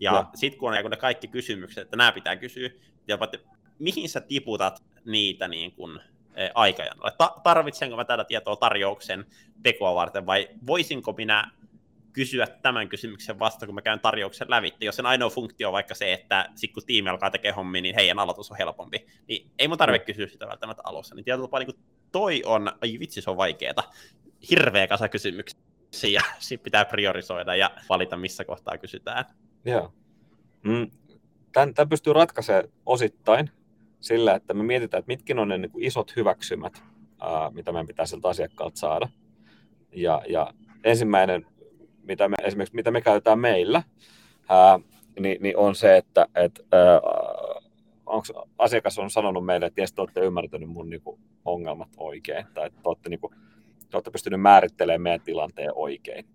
Ja, ja. sitten kun on ne kaikki kysymykset, että nämä pitää kysyä, ja mihin sä tiputat niitä niin kuin, e, aikajanalle? Ta- tarvitsenko mä tätä tietoa tarjouksen tekoa varten vai voisinko minä kysyä tämän kysymyksen vasta, kun mä käyn tarjouksen lävitte. Jos sen ainoa funktio on vaikka se, että sit kun tiimi alkaa tekemään hommia, niin heidän aloitus on helpompi, niin ei mun tarvitse kysyä sitä välttämättä alussa. Niin tietyllä tapaa niin toi on, ai vitsi se on vaikeeta, hirveä kasa kysymyksiä, ja sitten pitää priorisoida ja valita, missä kohtaa kysytään. Joo. Mm. Tämän, tämän pystyy ratkaisemaan osittain sillä, että me mietitään, että mitkä on ne niin kuin isot hyväksymät, ää, mitä meidän pitää siltä asiakkaalta saada. Ja, ja ensimmäinen, mitä me, esimerkiksi mitä me käytetään meillä, ää, niin, niin on se, että et, ää, onko asiakas on sanonut meille, että ties, te olette ymmärtänyt mun niin kuin, ongelmat oikein, tai että te olette, niin kuin, te olette pystynyt määrittelemään meidän tilanteen oikein.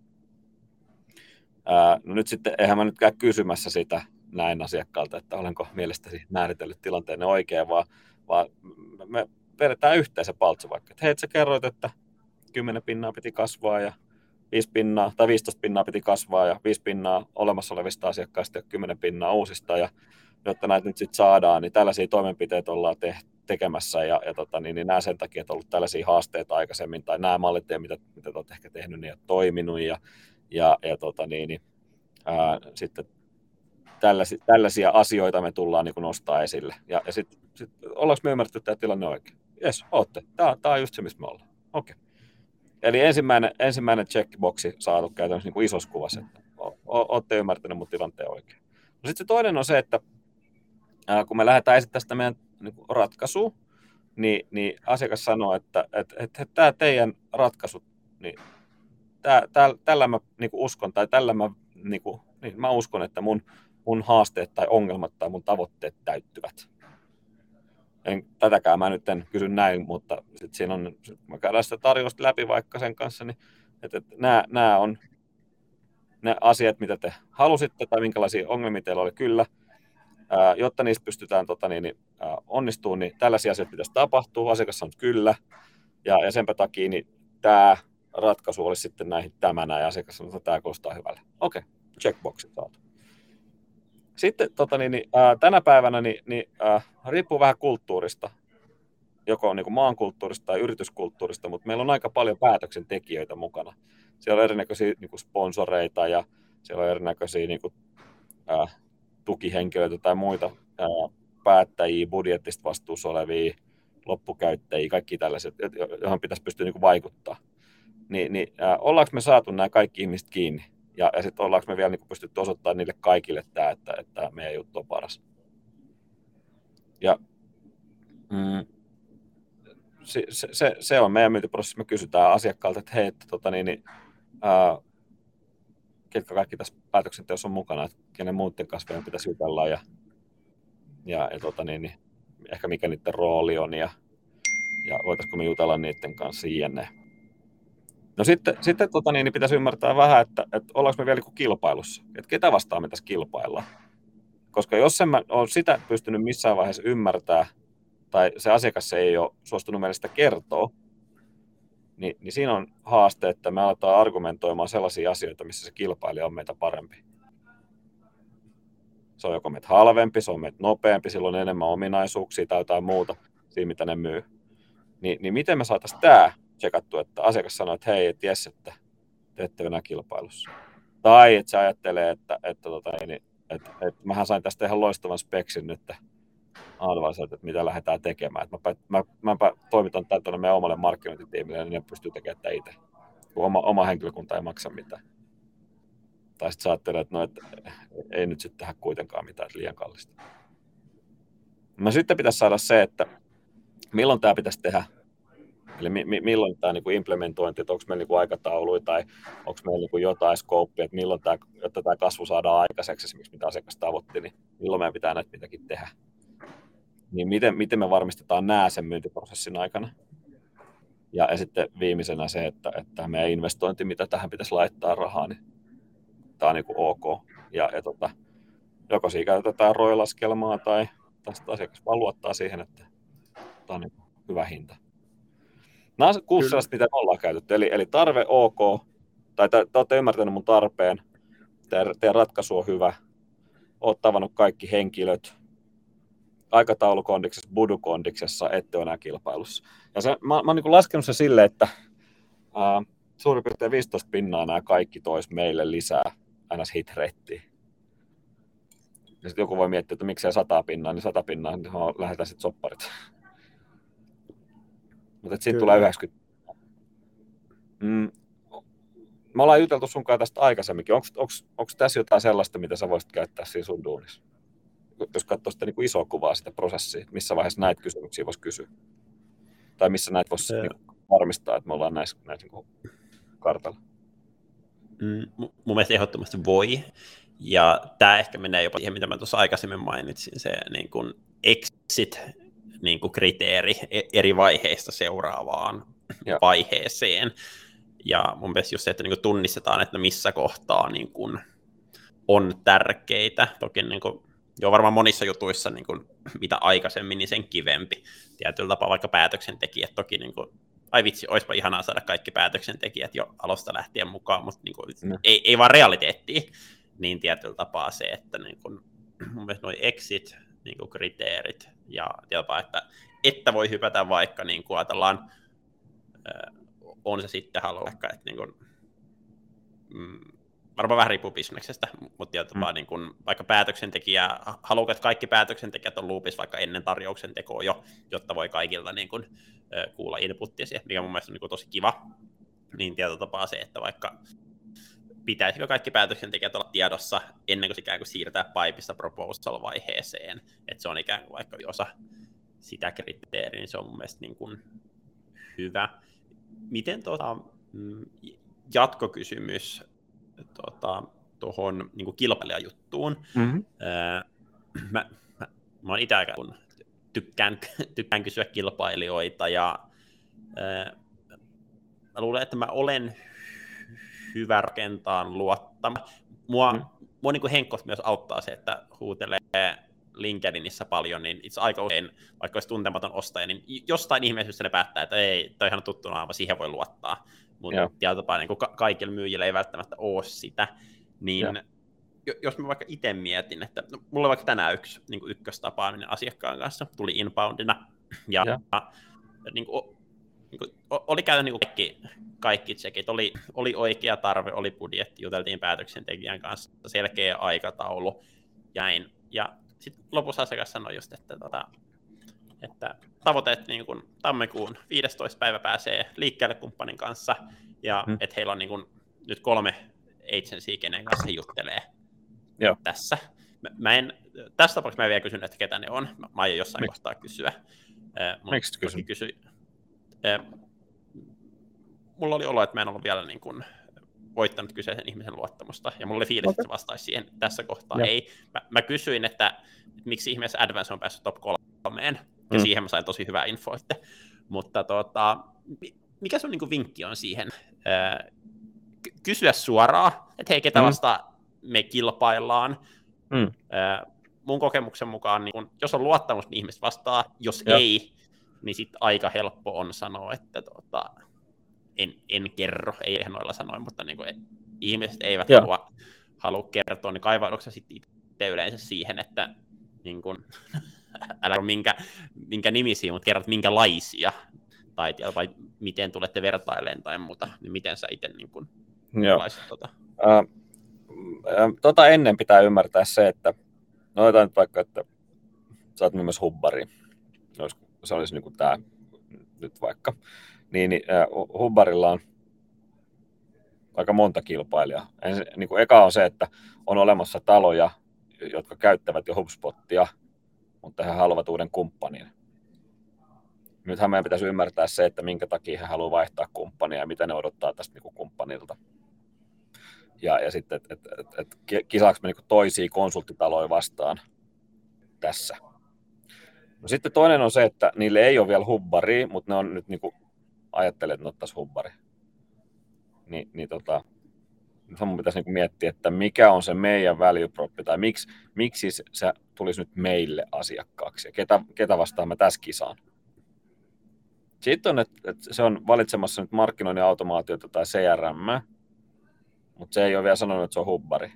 Ää, no nyt sitten, eihän mä nyt käy kysymässä sitä, näin asiakkaalta, että olenko mielestäsi määritellyt tilanteen oikein, vaan, vaan me vedetään yhteen se paltsu vaikka, että hei, sä kerroit, että 10 pinnaa piti kasvaa ja 5 pinnaa tai 15 pinnaa piti kasvaa ja 5 pinnaa olemassa olevista asiakkaista ja 10 pinnaa uusista. Ja jotta näitä nyt sitten saadaan, niin tällaisia toimenpiteitä ollaan te- tekemässä. Ja, ja tota, niin, niin nämä sen takia, että on ollut tällaisia haasteita aikaisemmin tai nämä mallit, mitä, mitä te olette ehkä tehnyt, niin ei toiminut. Ja, ja, ja tota, niin, niin, ää, sitten tällaisia, tällaisia asioita me tullaan niin nostaa esille. Ja, ja sitten sit, ollaanko me ymmärretty tämä tilanne oikein? Jes, ootte. Tämä, tämä on just se, missä me ollaan. Okei. Okay. Eli ensimmäinen, ensimmäinen checkboxi saatu käytännössä niin kuin isossa kuvassa, että olette ymmärtäneet mun tilanteen oikein. No sitten se toinen on se, että ää, kun me lähdetään esittämään sitä meidän niin ratkaisua, niin, niin asiakas sanoo, että, että, että, että tämä teidän ratkaisu, niin tää, tää, tällä mä niin uskon, tai tällä mä, niin kuin, niin mä uskon, että mun mun haasteet tai ongelmat tai mun tavoitteet täyttyvät. En, tätäkään mä nyt en kysy näin, mutta sitten siinä on, sit mä käydään sitä tarjousta läpi vaikka sen kanssa, niin että, että nämä, nämä on ne asiat, mitä te halusitte tai minkälaisia ongelmia teillä oli kyllä, ää, jotta niistä pystytään tota, niin, niin, ää, onnistumaan, niin tällaisia asioita pitäisi tapahtua, asiakas sanoo kyllä, ja, ja senpä takia niin tämä ratkaisu olisi sitten näihin tämänä, ja asiakas sanoo, että tämä kuulostaa hyvälle. Okei, okay, checkboxit saatu. Sitten tota, niin, niin, ää, tänä päivänä niin, niin, ää, riippuu vähän kulttuurista, joko niin kuin maan kulttuurista tai yrityskulttuurista, mutta meillä on aika paljon päätöksentekijöitä mukana. Siellä on erinäköisiä niin kuin sponsoreita ja siellä on erinäköisiä niin kuin, ää, tukihenkilöitä tai muita ää, päättäjiä, budjettista vastuussa olevia, loppukäyttäjiä, kaikki tällaiset, johon pitäisi pystyä niin kuin vaikuttaa. Niin, niin ää, ollaanko me saatu nämä kaikki ihmiset kiinni? Ja, ja sitten ollaanko me vielä niin pystytty osoittamaan niille kaikille tämä, että, että meidän juttu on paras. Ja mm, se, se, se, on meidän myyntiprosessi. Me kysytään asiakkaalta, että hei, että, tota, niin, niin, ää, ketkä kaikki tässä päätöksenteossa on mukana, että kenen muiden kanssa pitäisi jutella ja, ja, ja tota, niin, niin, ehkä mikä niiden rooli on ja, ja voitaisiinko me jutella niiden kanssa jne. No sitten, sitten tota niin, niin pitäisi ymmärtää vähän, että, että ollaanko me vielä niin kilpailussa, että ketä vastaan me tässä kilpaillaan. Koska jos en mä ole sitä pystynyt missään vaiheessa ymmärtää, tai se asiakas ei ole suostunut meille sitä kertoa, niin, niin siinä on haaste, että me aletaan argumentoimaan sellaisia asioita, missä se kilpailija on meitä parempi. Se on joko meitä halvempi, se on meitä nopeampi, sillä on enemmän ominaisuuksia tai jotain muuta siinä, mitä ne myy. Ni, niin miten me saataisiin tämä tsekattu, että asiakas sanoo, että hei, et jes, että te ette enää kilpailussa. Tai että se ajattelee, että, että, tota, niin, että, että mähän sain tästä ihan loistavan speksin nyt advisorit, että mitä lähdetään tekemään. Että mä, mä, mä toimitan tämän tuonne meidän omalle markkinointitiimille, niin ne pystyy tekemään tätä itse, kun oma, oma henkilökunta ei maksa mitään. Tai sitten ajattelee, että, no, että ei nyt sitten tehdä kuitenkaan mitään, että liian kallista. No sitten pitäisi saada se, että milloin tämä pitäisi tehdä Eli mi- mi- milloin tämä niin implementointi, että onko meillä niin kuin aikatauluja tai onko meillä niin kuin jotain skouppia, että milloin tämä, jotta tämä kasvu saadaan aikaiseksi, esimerkiksi mitä asiakas tavoitti, niin milloin meidän pitää näitä mitäkin tehdä. Niin miten, miten me varmistetaan nämä sen myyntiprosessin aikana? Ja, ja sitten viimeisenä se, että, että meidän investointi, mitä tähän pitäisi laittaa rahaa, niin tämä on niin ok. Ja, ja tota, joko siinä käytetään roilaskelmaa tai tästä asiakas vaan luottaa siihen, että tämä on niin hyvä hinta. Nämä on kuusi sellaista, mitä me ollaan käytetty. Eli, eli tarve ok, tai te, te olette ymmärtäneet mun tarpeen, teidän, teidän ratkaisu on hyvä, olet tavannut kaikki henkilöt, aikataulukondiksessa, budukondiksessa, ette ole enää kilpailussa. Ja se, mä, mä oon niin laskenut se silleen, että ää, suurin piirtein 15 pinnaa nämä kaikki tois meille lisää ns. hit Ja sitten joku voi miettiä, että miksei 100 pinnaa, niin 100 pinnaa, niin lähdetään sitten sopparit. Mutta siitä tulee 90. Mm, me ollaan juteltu sun kanssa tästä aikaisemminkin. Onko tässä jotain sellaista, mitä sä voisit käyttää siinä sun duunissa? Jos katsoo sitä niin kuin isoa kuvaa sitä prosessia, missä vaiheessa näitä kysymyksiä voisi kysyä? Tai missä näitä voisi niin varmistaa, että me ollaan näissä, näissä niin kartalla? Mm, mun mielestä ehdottomasti voi. Ja tämä ehkä menee jopa siihen, mitä mä tuossa aikaisemmin mainitsin, se niin kuin exit niin kuin kriteeri e-, eri vaiheista seuraavaan ja. vaiheeseen. Ja mun mielestä just se, että niin kuin tunnistetaan, että missä kohtaa niin kuin on tärkeitä. Toki niin kuin, jo varmaan monissa jutuissa, niin kuin, mitä aikaisemmin, niin sen kivempi. Tietyllä tapaa vaikka päätöksentekijät toki, niin kuin, ai vitsi, olisipa ihanaa saada kaikki päätöksentekijät jo alusta lähtien mukaan, mutta niin kuin, no. ei, ei vaan realiteettia. Niin tietyllä tapaa se, että niin kuin, mun mielestä noi exit, niin kuin kriteerit ja jopa, että, että voi hypätä vaikka niin kuin ajatellaan, on se sitten haluaa vaikka, että niin kuin, mm, varmaan vähän riippuu bisneksestä, mutta jopa mm. niin kuin, vaikka päätöksentekijä, haluaa, että kaikki päätöksentekijät on loopissa vaikka ennen tarjouksen tekoa jo, jotta voi kaikilta niin kuin, kuulla inputtia siihen, mikä mun mielestä on niin kuin, tosi kiva, niin tietotapaa se, että vaikka pitäisikö kaikki päätöksentekijät olla tiedossa ennen kuin se ikään kuin siirtää paipista proposal-vaiheeseen, että se on ikään kuin vaikka osa sitä kriteeriä, niin se on mun mielestä niin kuin hyvä. Miten tuota, jatkokysymys tuota, tuohon niin kilpailijajuttuun. Mm-hmm. mä, mä, mä olen itse aika tykkään, tykkään kysyä kilpailijoita ja mä luulen, että mä olen hyvä rakentaa luottama. Mua, mm. mua niin kuin Henkos myös auttaa se, että huutelee LinkedInissä paljon, niin itse aika usein, vaikka olisi tuntematon ostaja, niin jostain ihmeessä ne päättää, että ei, toi ihan tuttu naama, siihen voi luottaa. Mutta tietyllä niin ka- kaikilla myyjillä ei välttämättä ole sitä. Niin ja. jos mä vaikka itse mietin, että no, mulla on vaikka tänään yksi niin kuin ykköstapaaminen asiakkaan kanssa, tuli inboundina, ja, ja. niin niin kuin, oli käynyt niin kaikki, kaikki tsekit, oli, oli oikea tarve, oli budjetti, juteltiin päätöksentekijän kanssa, selkeä aikataulu, jäin. Ja sitten lopussa asiakas sanoi just, että, tota, että tavoitteet niin kuin tammikuun 15. päivä pääsee liikkeelle kumppanin kanssa, ja hmm. että heillä on niin kuin, nyt kolme agency, kenen kanssa he juttelee Joo. tässä. Mä, mä en, tässä tapauksessa mä en vielä kysynyt, että ketä ne on. Mä, mä aion jossain Mik? kohtaa kysyä. Miksi kysyn? Kysy, mulla oli olo, että mä en ollut vielä niin kuin voittanut kyseisen ihmisen luottamusta, ja mulla oli fiilis, okay. että se vastaisi siihen tässä kohtaa. Ja. Ei. Mä, mä kysyin, että, että miksi ihmeessä Advance on päässyt top kolmeen, ja mm. siihen mä sain tosi hyvää infoa. Mutta tota, mikä sun niin vinkki on siihen? kysyä suoraan, että hei, ketä mm. vasta me kilpaillaan. Mm. mun kokemuksen mukaan, niin kun, jos on luottamus, niin ihmiset vastaa. Jos ja. ei, niin sitten aika helppo on sanoa, että tota, en, en kerro, ei ihan noilla sanoin, mutta niin kuin, ihmiset eivät halua, halua kertoa, niin kaivauduksia sitten itse yleensä siihen, että niin kuin, älä minkä, minkä nimisiä, mutta kerrot minkälaisia, tai, vai miten tulette vertailemaan tai muuta, niin miten sä itse niin kuin, Joo. Tota? Äh, tota ennen pitää ymmärtää se, että no otetaan nyt vaikka, että sä oot myös hubbari, se olisi niin kuin tämä nyt vaikka, niin, niin hubbarilla on aika monta kilpailijaa. Ensin, niin kuin eka on se, että on olemassa taloja, jotka käyttävät jo HubSpottia, mutta he haluavat uuden kumppanin. Nythän meidän pitäisi ymmärtää se, että minkä takia he haluaa vaihtaa kumppania ja mitä ne odottaa tästä niin kuin kumppanilta. Ja, ja sitten, että et, et, et, kisaako me niin toisia konsulttitaloja vastaan tässä. No sitten toinen on se, että niille ei ole vielä hubbari, mutta ne on nyt niin kuin, ajattelee, että ne ottaisi hubbari. Ni, niin tota, mun pitäisi niin miettiä, että mikä on se meidän value prop, tai miksi, miksi se tulisi nyt meille asiakkaaksi, ja ketä, ketä vastaan mä tässä kisaan. Sitten on, että, että se on valitsemassa nyt markkinoinnin automaatiota tai CRM, mutta se ei ole vielä sanonut, että se on hubbari.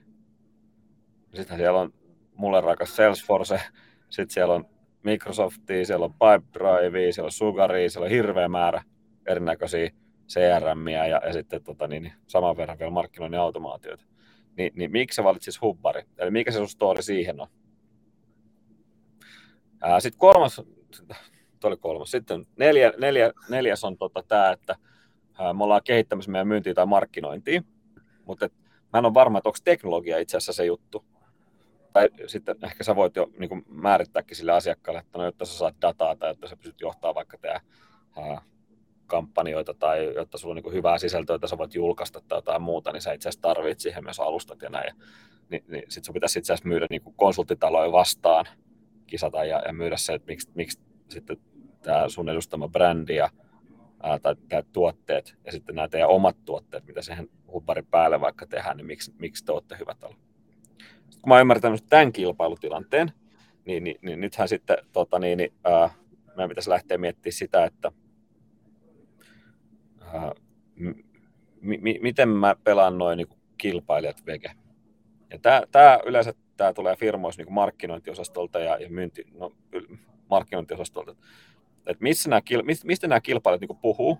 Sitten siellä on mulle rakas Salesforce, sitten siellä on Microsoftia, siellä on Pipedrive, siellä on Sugaria, siellä on hirveä määrä erinäköisiä CRM ja, ja sitten tota, niin, saman verran vielä markkinoinnin automaatioita. Ni, niin miksi sä valitsit hubbari? Eli mikä se sun story siihen on? Sitten kolmas, oli kolmas. Sitten neljä, neljä, neljäs on tota tämä, että ää, me ollaan kehittämässä meidän myyntiä tai markkinointia, mutta mä en ole varma, että onko teknologia itse asiassa se juttu. Tai sitten ehkä sä voit jo niin kuin, määrittääkin sille asiakkaalle, että no, jotta sä saat dataa tai jotta sä pystyt johtaa vaikka tehdä ää, kampanjoita tai jotta sulla on niin hyvää sisältöä, jota sä voit julkaista tai jotain muuta, niin sä itse asiassa tarvitset siihen myös alustat ja näin. Niin, niin sitten sun pitäisi itse asiassa myydä niin konsulttitaloja vastaan, kisata ja, ja myydä se, että miksi, miksi sitten tämä sun edustama brändi ja, ää, tai tämä tuotteet ja sitten nämä teidän omat tuotteet, mitä siihen hubbarin päälle vaikka tehdään, niin miksi, miksi te olette hyvä talo. Kun mä oon ymmärtänyt tämän kilpailutilanteen, niin, niin, niin nythän sitten tota, niin, niin, ää, meidän pitäisi lähteä miettimään sitä, että ää, m- m- miten mä pelaan noin niin kilpailijat vege. Ja tämä, tämä yleensä tämä tulee firmoissa niin markkinointiosastolta ja, ja myynti, no, markkinointiosastolta. Että missä nämä, mistä nämä kilpailijat niin puhuu, uh,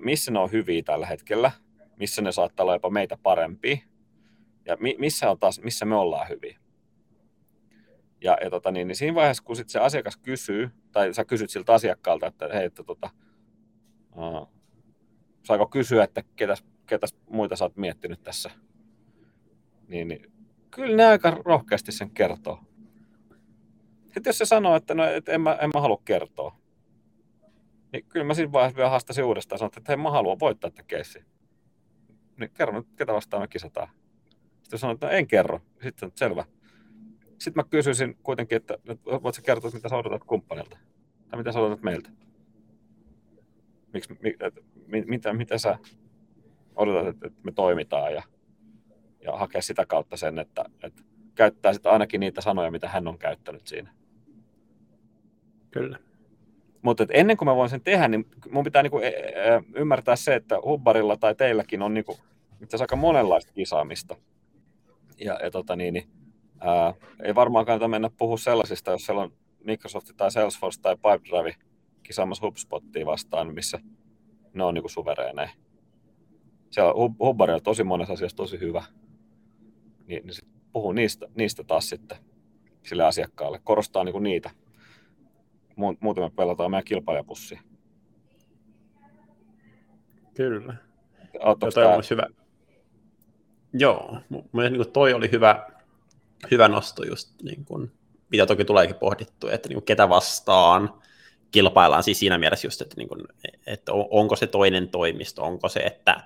missä ne on hyviä tällä hetkellä, missä ne saattaa olla jopa meitä parempi, ja mi, missä, on taas, missä me ollaan hyviä. Ja, ja tota, niin, niin siinä vaiheessa, kun sit se asiakas kysyy, tai sä kysyt siltä asiakkaalta, että hei, että tota, uh, saako kysyä, että ketäs, ketäs muita sä oot miettinyt tässä, niin, niin kyllä ne aika rohkeasti sen kertoo. Sitten jos se sanoo, että no, et en, mä, en mä halua kertoa, niin kyllä mä siinä vaiheessa vielä haastaisin uudestaan ja sanoin, että hei mä haluan voittaa tätä keissi. Niin kerro nyt, ketä vastaan me kisataan. Sitten sanoin, että no, en kerro. Sitten selvä. Sitten mä kysyisin kuitenkin, että, voit kertoa, mitä sä odotat kumppanilta? Tai mitä sä odotat meiltä? Miks, mi, et, mitä, mitä sä odotat, että, että me toimitaan ja, ja hakea sitä kautta sen, että, että käyttää sitten ainakin niitä sanoja, mitä hän on käyttänyt siinä. Kyllä. Mutta ennen kuin mä voin sen tehdä, niin mun pitää niinku, e, e, ymmärtää se, että Hubbarilla tai teilläkin on niinku, itse aika monenlaista kisaamista. Ja, ja tota niin, niin, ää, ei varmaan kannata mennä puhua sellaisista, jos siellä on Microsoft tai Salesforce tai Pipedrive kisaamassa HubSpottia vastaan, missä ne on niinku suvereeneja. Siellä Hubbari on tosi monessa asiassa tosi hyvä. Niin, niin sit puhuu niistä, niistä taas sitten sille asiakkaalle, korostaa niinku niitä muuten me pelataan meidän kilpailijapussia. Kyllä. Toi tämä... on hyvä. Joo, mielestäni niin toi oli hyvä, hyvä nosto just niin kuin, mitä toki tuleekin pohdittu, että niin kuin, ketä vastaan kilpaillaan siis siinä mielessä just, että, niin kuin, että onko se toinen toimisto, onko se, että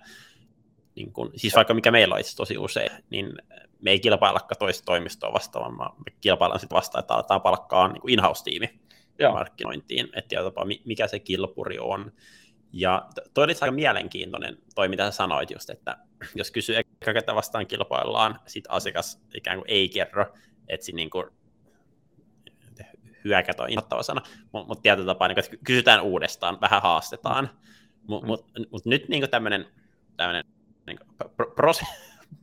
niin kuin, siis vaikka mikä meillä on itse tosi usein, niin me ei kilpaillakaan toista toimistoa vastaan, vaan me kilpaillaan sitten vastaan, että aletaan palkkaa niin in-house-tiimi Joo. markkinointiin, että tapaa, mikä se kilpuri on. Ja toi oli aika mielenkiintoinen toi, mitä sä sanoit just, että jos kysyy ehkä ketä vastaan kilpaillaan, sit asiakas ikään kuin ei kerro, että niin kuin hyökät on innoittava sana, mutta mut tietyllä tapaa, niin, että kysytään uudestaan, vähän haastetaan. Mutta mut, mut nyt niin tämmöinen niin pros,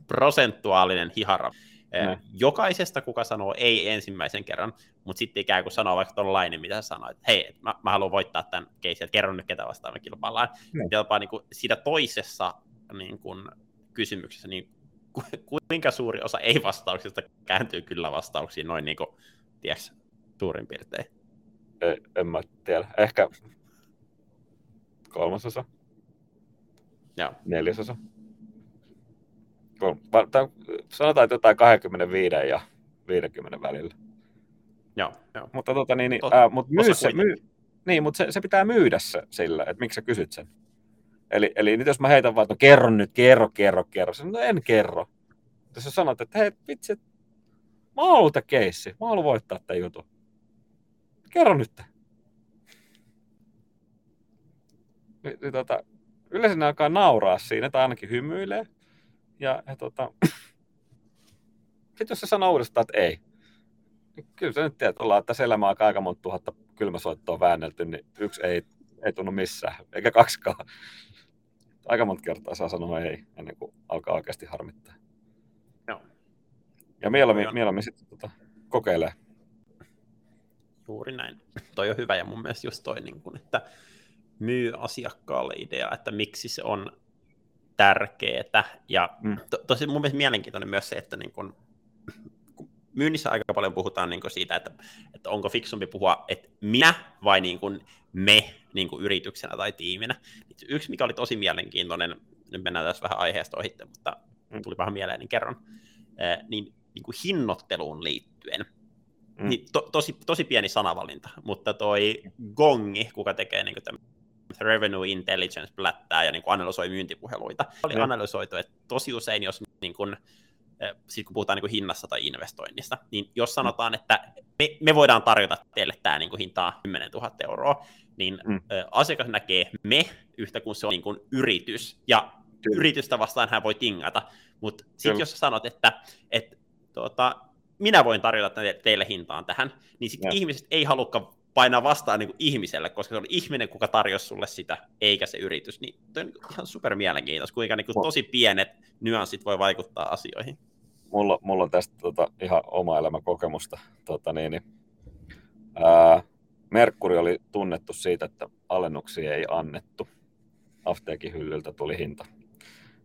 prosentuaalinen hihara Mm. Jokaisesta, kuka sanoo ei ensimmäisen kerran, mutta sitten ikään kuin sanoo vaikka tuollainen, mitä sä sanoit, että hei, mä, mä haluan voittaa tämän keisin, että kerron nyt ketä vastaan me kilpaillaan. Mm. Jopa niin kuin siinä toisessa niin kuin, kysymyksessä, niin ku, kuinka suuri osa ei-vastauksista kääntyy kyllä vastauksiin noin niin kuin, tiedätkö, suurin piirtein? Ei, en mä tiedä. Ehkä kolmasosa. Joo. Neljäsosa sanotaan, että jotain 25 ja 50 välillä. Joo, joo. Mutta, tota, niin, niin, ää, mutta myy se, myy, niin, mutta se, se, pitää myydä se sillä, että miksi sä kysyt sen. Eli, eli nyt jos mä heitän vaan, että no kerro nyt, kerro, kerro, kerro. Sanoin, no en kerro. Jos sä sanot, että hei, vitsi, mä haluan tämä keissi, mä haluan voittaa tämän jutun. Kerro nyt. Niin, niin, tota, yleensä ne alkaa nauraa siinä, tai ainakin hymyilee. Ja, ja tota, sitten jos se sanoo uudestaan, että ei, niin kyllä sä nyt tiedät, ollaan tässä elämä aika monta tuhatta kylmäsoittoa väännelty, niin yksi ei, ei tunnu missään, eikä kaksikaan. Aika monta kertaa saa sanoa ei, ennen kuin alkaa oikeasti harmittaa. Joo. Ja mieluummin, mieluummin sitten tota, kokeilee. Juuri näin. Toi on hyvä ja mun mielestä just toi, niin kun, että myy asiakkaalle idea, että miksi se on tärkeää. Ja mm. to, tosi mun mielestä mielenkiintoinen myös se, että niin kun, myynnissä aika paljon puhutaan niin siitä, että, että onko fiksumpi puhua, että minä vai niin kuin me niin kuin yrityksenä tai tiiminä. Yksi, mikä oli tosi mielenkiintoinen, nyt mennään tässä vähän aiheesta ohitte, mutta tuli vähän mieleen, niin kerron, niin, niin kuin hinnoitteluun liittyen. Mm. Niin to, tosi, tosi pieni sanavalinta, mutta toi Gongi, kuka tekee niin kuin revenue intelligence plättää ja niin kuin analysoi myyntipuheluita, oli mm. analysoitu, että tosi usein, jos niin kuin, sitten kun puhutaan niin kuin hinnassa tai investoinnista, niin jos sanotaan, että me, me voidaan tarjota teille tämä niin kuin hintaa 10 000 euroa, niin mm. asiakas näkee me yhtä kuin se on niin kuin yritys, ja Kyllä. yritystä vastaan hän voi tingata, mutta sitten jos sanot, että, että tuota, minä voin tarjota teille hintaan tähän, niin sitten ihmiset ei halukka painaa vastaan niin kuin ihmiselle, koska se on ihminen, kuka tarjosi sulle sitä, eikä se yritys. Niin on ihan super mielenkiintoista, kuinka niin kuin tosi pienet nyanssit voi vaikuttaa asioihin mulla, mulla on tästä tota, ihan oma elämäkokemusta. Tota, niin, niin, ää, Merkkuri oli tunnettu siitä, että alennuksia ei annettu. Afteekin hyllyltä tuli hinta.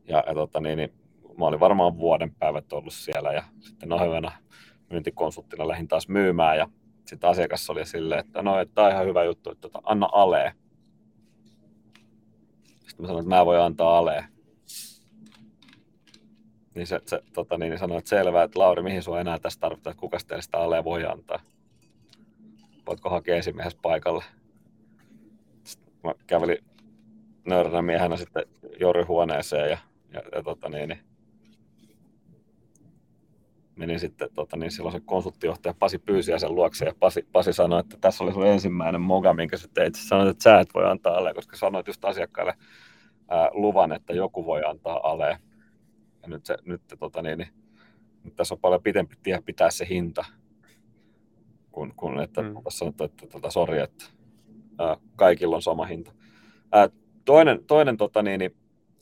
Ja, ja tota, niin, niin, mä olin varmaan vuoden päivät ollut siellä ja sitten nohevena myyntikonsulttina lähdin taas myymään ja sitten asiakas oli silleen, että no, tämä on ihan hyvä juttu, että tota, anna alee. Sitten mä sanoin, että mä voin antaa alee niin se, se tota, niin, niin sanoi, että selvä, että Lauri, mihin sinua enää tässä tarvitaan, että kuka teille sitä alea voi antaa? Voitko hakea esimiehessä paikalle? Sitten mä kävelin nöyränä miehenä sitten Jori huoneeseen ja, ja, ja tota, niin, niin, menin sitten, tota, niin silloin se konsulttijohtaja Pasi pyysi sen luokse ja Pasi, Pasi sanoi, että tässä oli sun ensimmäinen moga, minkä sä teit. Sanoit, että sä et voi antaa alle, koska sanoit just asiakkaille ää, luvan, että joku voi antaa ale. Ja nyt, se, nyt, tota, niin, niin, nyt tässä on paljon pitempi tie pitää se hinta, kun, kun että mm. sanottu, että tota, sori, että ää, kaikilla on sama hinta. Ää, toinen, toinen tota, niin, niin,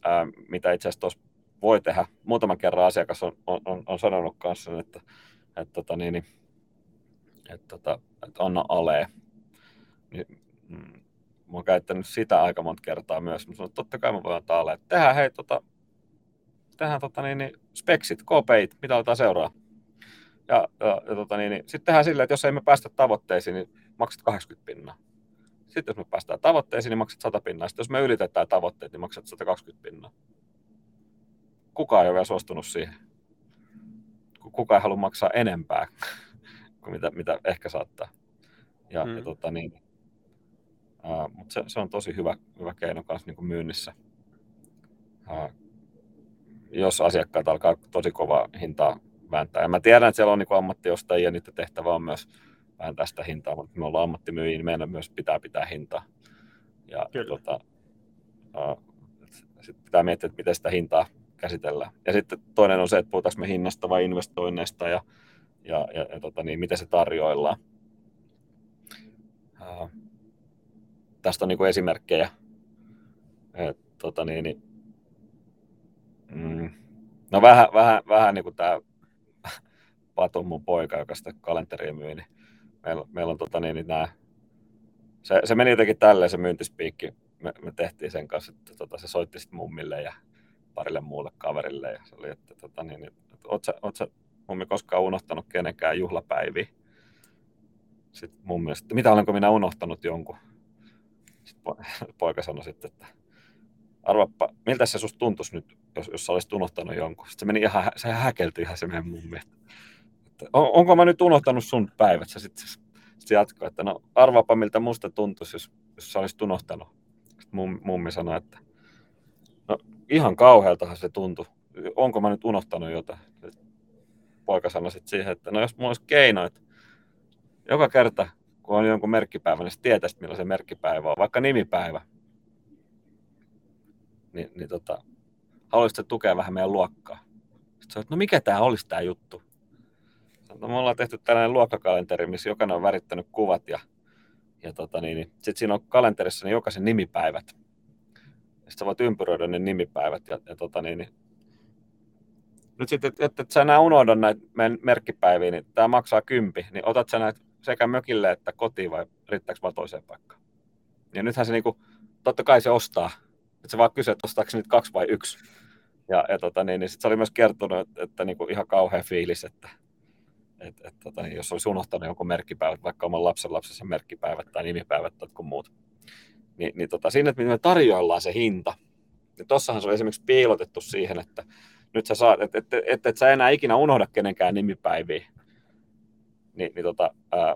ää, mitä itse asiassa voi tehdä, muutaman kerran asiakas on, on, on, on sanonut kanssa, että, että, tota, niin, niin, että, tota, että anna alee. Niin, mm, mä oon käyttänyt sitä aika monta kertaa myös. Mä sanoin, että totta kai mä voin antaa alee. Tehdään hei, tota, tehdään tota, niin, niin, speksit, KPIt, mitä otetaan seuraa. Ja, ja, ja tota, niin, niin, sitten tehdään silleen, että jos ei me päästä tavoitteisiin, niin maksat 80 pinnaa. Sitten jos me päästään tavoitteisiin, niin maksat 100 pinnaa. Sitten jos me ylitetään tavoitteet, niin maksat 120 pinnaa. Kukaan ei ole vielä suostunut siihen. Kukaan ei halua maksaa enempää kuin mitä, mitä ehkä saattaa. Ja, hmm. ja tota, niin, uh, mutta se, se, on tosi hyvä, hyvä keino kanssa niin kuin myynnissä. Uh, jos asiakkaat alkaa tosi kovaa hintaa vääntää. Ja mä tiedän, että siellä on niin ammattiostajia, niiden tehtävä on myös vääntää sitä hintaa, mutta me ollaan ammattimyyjiä, niin meidän myös pitää pitää hintaa. Ja Kyllä. tota, uh, sitten pitää miettiä, että miten sitä hintaa käsitellään. Ja sitten toinen on se, että puhutaanko me hinnasta vai investoinneista ja, ja, ja, ja tota, niin, miten se tarjoillaan. Uh, tästä on niin kuin esimerkkejä. Et, tota, niin, niin, Mm. No vähän, vähän, vähän niin kuin tämä Patu, mun poika, joka sitä kalenteria myy, niin meillä, meillä on tota, niin, niin nämä, se, se, meni jotenkin tälleen se myyntispiikki, me, me tehtiin sen kanssa, että tota, se soitti sitten mummille ja parille muulle kaverille ja se oli, että tota, niin, että oot sä, oot sä mummi koskaan unohtanut kenenkään juhlapäiviä? Sitten mummi, että mitä olenko minä unohtanut jonkun? Sitten poika sanoi sitten, että arvappa, miltä se susta tuntuisi nyt, jos, jos olisit unohtanut jonkun. Sitten se meni ihan, se häkeltyi ihan se meidän mummi. että on, onko mä nyt unohtanut sun päivät? Sä sitten sit jatkoi, että no arvaapa miltä musta tuntuisi, jos, jos sä olisit unohtanut. Sitten mum, mummi sanoi, että no ihan kauhealtahan se tuntui. Onko mä nyt unohtanut jotain? Poika sanoi sitten siihen, että no jos mulla olisi keino, että joka kerta kun on jonkun merkkipäivä, niin tietäisit, milloin se merkkipäivä on, vaikka nimipäivä. Niin, niin tota, haluaisitko tukea vähän meidän luokkaa? Sitten sanoin, että no mikä tämä olisi tämä juttu? No, me ollaan tehty tällainen luokkakalenteri, missä jokainen on värittänyt kuvat ja, ja tota niin, niin sitten siinä on kalenterissa niin jokaisen nimipäivät. Sitten sä voit ympyröidä ne nimipäivät ja, ja tota niin, niin nyt sitten, että et, et sä enää unohda näitä meidän merkkipäiviä, niin tämä maksaa kympi, niin otat sä näitä sekä mökille että kotiin vai riittääkö vaan toiseen paikkaan? Ja nythän se niinku, totta kai se ostaa, että se vaan kysyy, että ostaako nyt kaksi vai yksi. Ja, ja tota, niin, niin sit se oli myös kertonut, että, että niin kuin ihan kauhea fiilis, että, että, että tota, niin jos olisi unohtanut jonkun merkkipäivät, vaikka oman lapsen lapsensa merkkipäivät tai nimipäivät tai jotkut muut, niin, niin tota, siinä, että me tarjoillaan se hinta, niin tossahan se on esimerkiksi piilotettu siihen, että nyt sä saat, että et, et, et, et sä enää ikinä unohda kenenkään nimipäiviä, niin, niin tota, ää,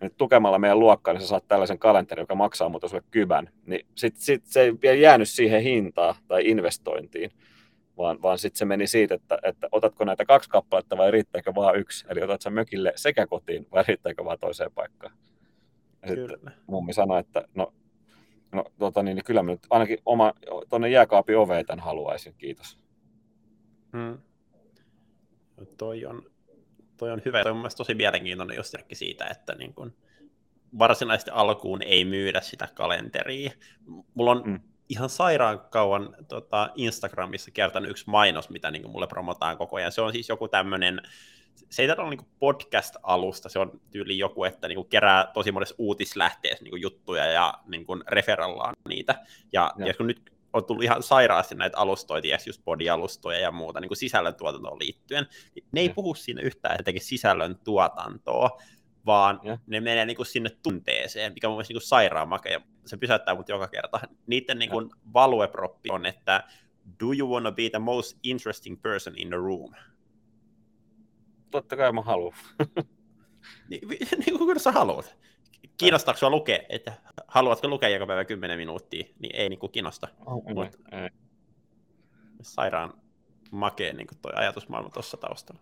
nyt tukemalla meidän luokkaa, niin sä saat tällaisen kalenterin, joka maksaa muuta sulle kybän. Niin sit, sit se ei vielä jäänyt siihen hintaan tai investointiin, vaan, vaan sitten se meni siitä, että, että otatko näitä kaksi kappaletta vai riittääkö vaan yksi. Eli otat sä mökille sekä kotiin vai riittääkö vaan toiseen paikkaan. Ja sitten mummi sanoi, että no, no tota niin, niin kyllä mä nyt ainakin oma, tuonne jääkaapin oveen tämän haluaisin, kiitos. Hmm. No toi on, toi on hyvä. Toi on tosi mielenkiintoinen just siitä, että niin kun varsinaisesti alkuun ei myydä sitä kalenteria. Mulla on mm. ihan sairaan kauan tota, Instagramissa kertonut yksi mainos, mitä niin mulle promotaan koko ajan. Se on siis joku tämmöinen, se ei ole niin podcast-alusta, se on tyyli joku, että niin kerää tosi monessa uutislähteessä niin juttuja ja niin referallaan niitä. Ja, ja. ja kun nyt on tullut ihan sairaasti näitä alustoja, just podialustoja ja muuta niin kuin sisällöntuotantoon liittyen. Ne ei ja. puhu siinä yhtään, että tekee sisällön tuotantoa, vaan ja. ne menee niin kuin sinne tunteeseen, mikä on mielestäni niin sairaan makea. Se pysäyttää mut joka kerta. Niiden niin kuin valueproppi on, että do you want to be the most interesting person in the room? Totta kai mä haluan. niin, niin kuin sä haluat kiinnostaako sinua lukea, että haluatko lukea joka päivä 10 minuuttia, niin ei niin kuin kiinnosta. Oh, Mut, ei. Sairaan makea niin kuin toi ajatusmaailma tuossa taustalla.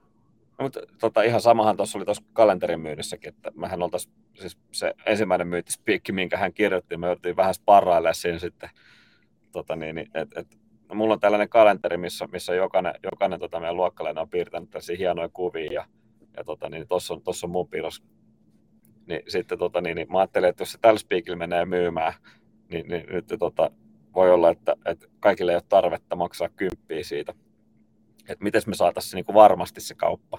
No, mutta tota, ihan samahan tuossa oli tuossa kalenterin myynnissäkin, että mehän oltaisiin, siis se ensimmäinen myyntispiikki, minkä hän kirjoitti, me jouduttiin vähän sparrailemaan siinä sitten, tota niin, niin et, et, no, mulla on tällainen kalenteri, missä, missä jokainen, jokainen tota meidän luokkalainen on piirtänyt tällaisia hienoja kuvia, ja, ja tota, niin, tuossa on, tossa on mun piirros niin sitten tota, niin, niin mä ajattelin, että jos se tällä spiikillä menee myymään, niin, niin nyt tota, voi olla, että, että kaikille ei ole tarvetta maksaa kymppiä siitä. Että miten me saataisiin niin varmasti se kauppa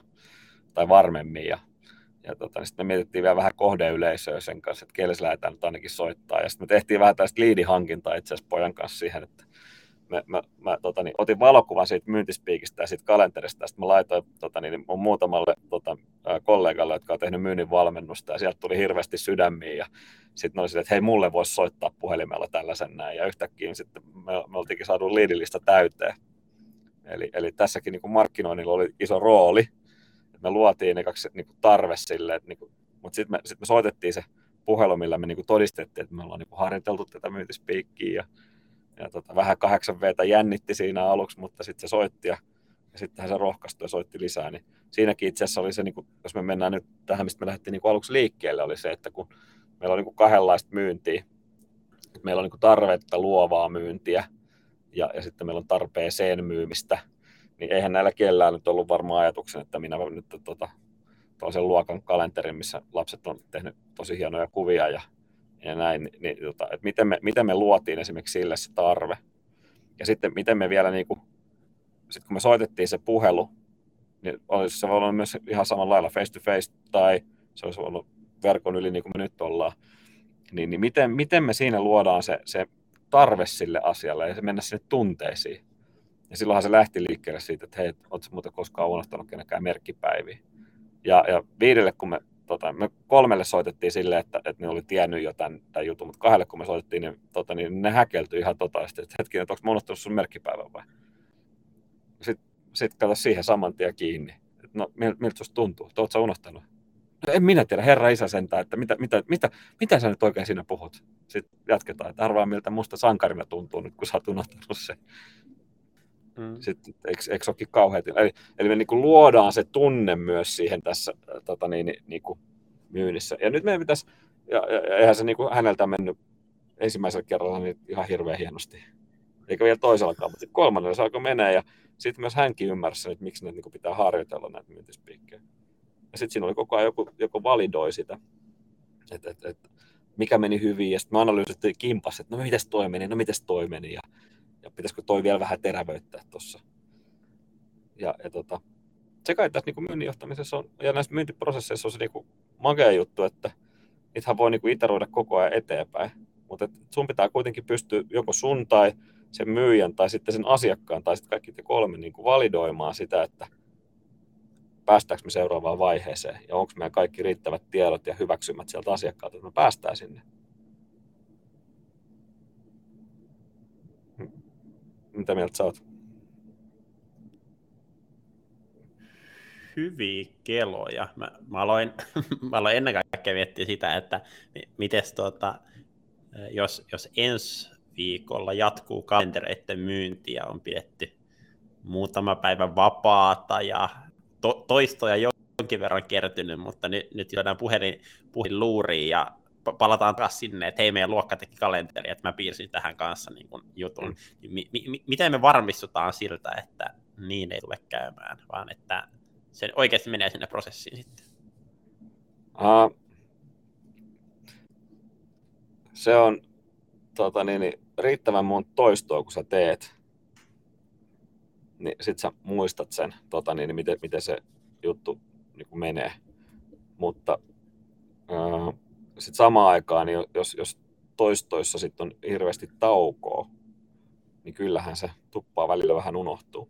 tai varmemmin. Ja, ja tota, niin sitten me mietittiin vielä vähän kohdeyleisöä sen kanssa, että kelle lähdetään nyt ainakin soittaa. Ja sitten me tehtiin vähän tästä liidihankintaa itse asiassa pojan kanssa siihen, että mä, mä, mä tota, niin, otin valokuvan siitä myyntispiikistä ja siitä kalenterista, ja sitten mä laitoin tota, niin, mun muutamalle tota, kollegalle, jotka on tehnyt myynnin valmennusta, ja sieltä tuli hirveästi sydämiä, ja sitten oli sille, että hei, mulle voisi soittaa puhelimella tällaisen näin, ja yhtäkkiä sitten me, me oltiinkin saatu liidillistä täyteen. Eli, eli tässäkin niin markkinoinnilla oli iso rooli, että me luotiin ne kaksi niin kuin tarve sille, että niin kuin, mutta sitten me, sit me soitettiin se puhelu, millä me niin kuin todistettiin, että me ollaan niin kuin harjoiteltu tätä myyntispiikkiä, ja ja tota, vähän 8 v jännitti siinä aluksi, mutta sitten se soitti ja, ja sittenhän se rohkaistui ja soitti lisää. Niin siinäkin itse asiassa oli se, niin kuin, jos me mennään nyt tähän, mistä me lähdettiin niin aluksi liikkeelle, oli se, että kun meillä on niin kahdenlaista myyntiä, meillä on niin tarvetta luovaa myyntiä ja, ja sitten meillä on tarpeeseen myymistä, niin eihän näillä kellään nyt ollut varmaan ajatuksen, että minä nyt tota, sen luokan kalenterin, missä lapset on tehnyt tosi hienoja kuvia ja ja näin, niin, tota, että miten, me, miten me luotiin esimerkiksi sille se tarve. Ja sitten miten me vielä, niin kuin, sit kun me soitettiin se puhelu, niin olisi se voinut myös ihan samalla lailla face to face tai se olisi ollut verkon yli niin kuin me nyt ollaan. Niin, niin miten, miten me siinä luodaan se, se tarve sille asialle ja se mennä sinne tunteisiin. Ja silloinhan se lähti liikkeelle siitä, että hei, oletko muuten koskaan unohtanut kenenkään merkkipäiviä. Ja, ja viidelle, kun me tota, me kolmelle soitettiin silleen, että, että ne oli tiennyt jo tämän, tämän jutun, mutta kahdelle kun me soitettiin, niin, tota, niin ne häkeltyi ihan totaisesti, että hetkinen, että onko mä unohtanut sun merkkipäivän vai? Sitten sit kato siihen saman tien kiinni. Et no miltä, miltä susta tuntuu? Oletko sä unohtanut? No en minä tiedä, herra isä sentään, että mitä, mitä, mitä, mitä sä nyt oikein siinä puhut? Sitten jatketaan, että arvaa miltä musta sankarina tuntuu nyt, kun sä oot unohtanut sen. Mm. Sitten, eikö, eikö olekin kauhean? Eli, eli me niin kuin luodaan se tunne myös siihen tässä tota niin, niin kuin myynnissä. Ja nyt meidän pitäisi, ja, ja eihän se niin kuin häneltä mennyt ensimmäisellä kerralla niin ihan hirveän hienosti. Eikä vielä toisellakaan, mutta kolmannella se alkoi menee ja sitten myös hänkin ymmärsi, että miksi näitä niin pitää harjoitella näitä myyntispiikkejä. Ja sitten siinä oli koko ajan joku, joku validoi sitä, että et, et, mikä meni hyvin, ja sitten me analyysitin kimpas, että no mites toi meni, no mites toi meni, ja, ja pitäisikö toi vielä vähän terävöittää tuossa. Ja, ja tota, se kai tässä niin myynnin johtamisessa on, ja näissä myyntiprosesseissa on se niin makea juttu, että niitähän voi niin iteroida koko ajan eteenpäin, mutta sun pitää kuitenkin pystyä joko sun tai sen myyjän tai sitten sen asiakkaan tai sitten kaikki te kolme niin kuin validoimaan sitä, että päästäänkö me seuraavaan vaiheeseen ja onko meidän kaikki riittävät tiedot ja hyväksymät sieltä asiakkaalta, että me päästään sinne. Mitä mieltä sä oot? Hyviä keloja. Mä, mä, aloin, mä aloin ennen kaikkea miettiä sitä, että miten tuota, jos, jos ensi viikolla jatkuu kalentereiden myyntiä, on pidetty muutama päivä vapaata ja to, toistoja jonkin verran kertynyt, mutta nyt, nyt joidaan puhelin, puhelin luuriin ja palataan taas sinne, että hei, meidän luokka teki kalenteri, että mä piirsin tähän kanssa niin kuin jutun. Mm. Mi, mi, miten me varmistutaan siltä, että niin ei tule käymään, vaan että se oikeasti menee sinne prosessiin sitten? Uh, se on tota, niin, niin, riittävän monta toistoa, kun sä teet, niin sit sä muistat sen, tota, niin, niin miten, miten se juttu niin kuin menee. Mutta äh, sitten samaan aikaan, niin jos, jos toistoissa sit on hirveästi taukoa, niin kyllähän se tuppaa välillä vähän unohtuu.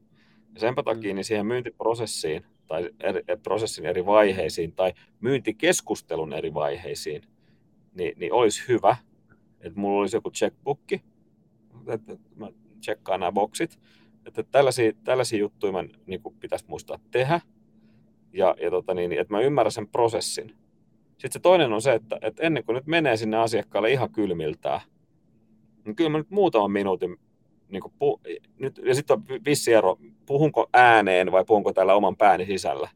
Ja senpä takia niin siihen myyntiprosessiin tai eri, prosessin eri vaiheisiin tai myyntikeskustelun eri vaiheisiin, niin, niin olisi hyvä, että mulla olisi joku checkbookki, että mä tsekkaan nämä boksit, että tällaisia, tällaisia juttuja mä niin pitäisi muistaa tehdä, ja, ja tota niin, että mä ymmärrän sen prosessin. Sitten se toinen on se, että, että ennen kuin nyt menee sinne asiakkaalle ihan kylmiltään, niin kyllä mä nyt muutaman minuutin, niin kuin pu, nyt, ja sitten on vissi ero, puhunko ääneen vai puhunko täällä oman pääni sisällä,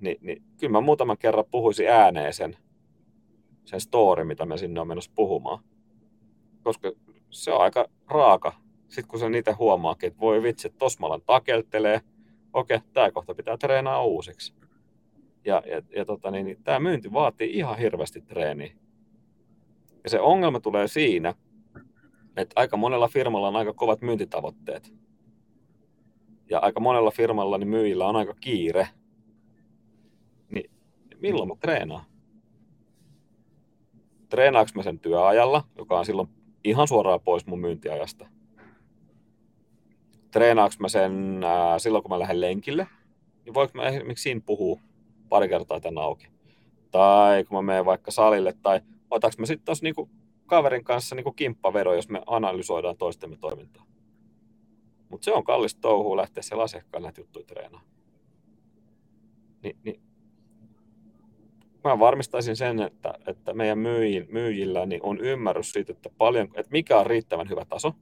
niin, niin kyllä mä muutaman kerran puhuisin ääneen sen, sen story, mitä me sinne on menossa puhumaan. Koska se on aika raaka sitten kun se niitä huomaakin, että voi vitsi, että tosmalan takeltelee, okei, tämä kohta pitää treenaa uusiksi. Ja, ja, ja tota, niin, niin, tämä myynti vaatii ihan hirveästi treeniä. Ja se ongelma tulee siinä, että aika monella firmalla on aika kovat myyntitavoitteet. Ja aika monella firmalla niin myyjillä on aika kiire. Niin milloin mä treenaan? Treenaanko mä sen työajalla, joka on silloin ihan suoraan pois mun myyntiajasta? treenaanko mä sen ää, silloin, kun mä lähden lenkille, niin voinko mä esimerkiksi siinä puhua pari kertaa tämän auki. Tai kun mä menen vaikka salille, tai otaks mä sitten tuossa niinku kaverin kanssa niinku kimppavero, jos me analysoidaan toistemme toimintaa. Mutta se on kallista touhua lähteä siellä asiakkaan näitä juttuja treenaamaan. Ni, niin mä varmistaisin sen, että, että meidän myyjillä niin on ymmärrys siitä, että, paljon, että mikä on riittävän hyvä taso,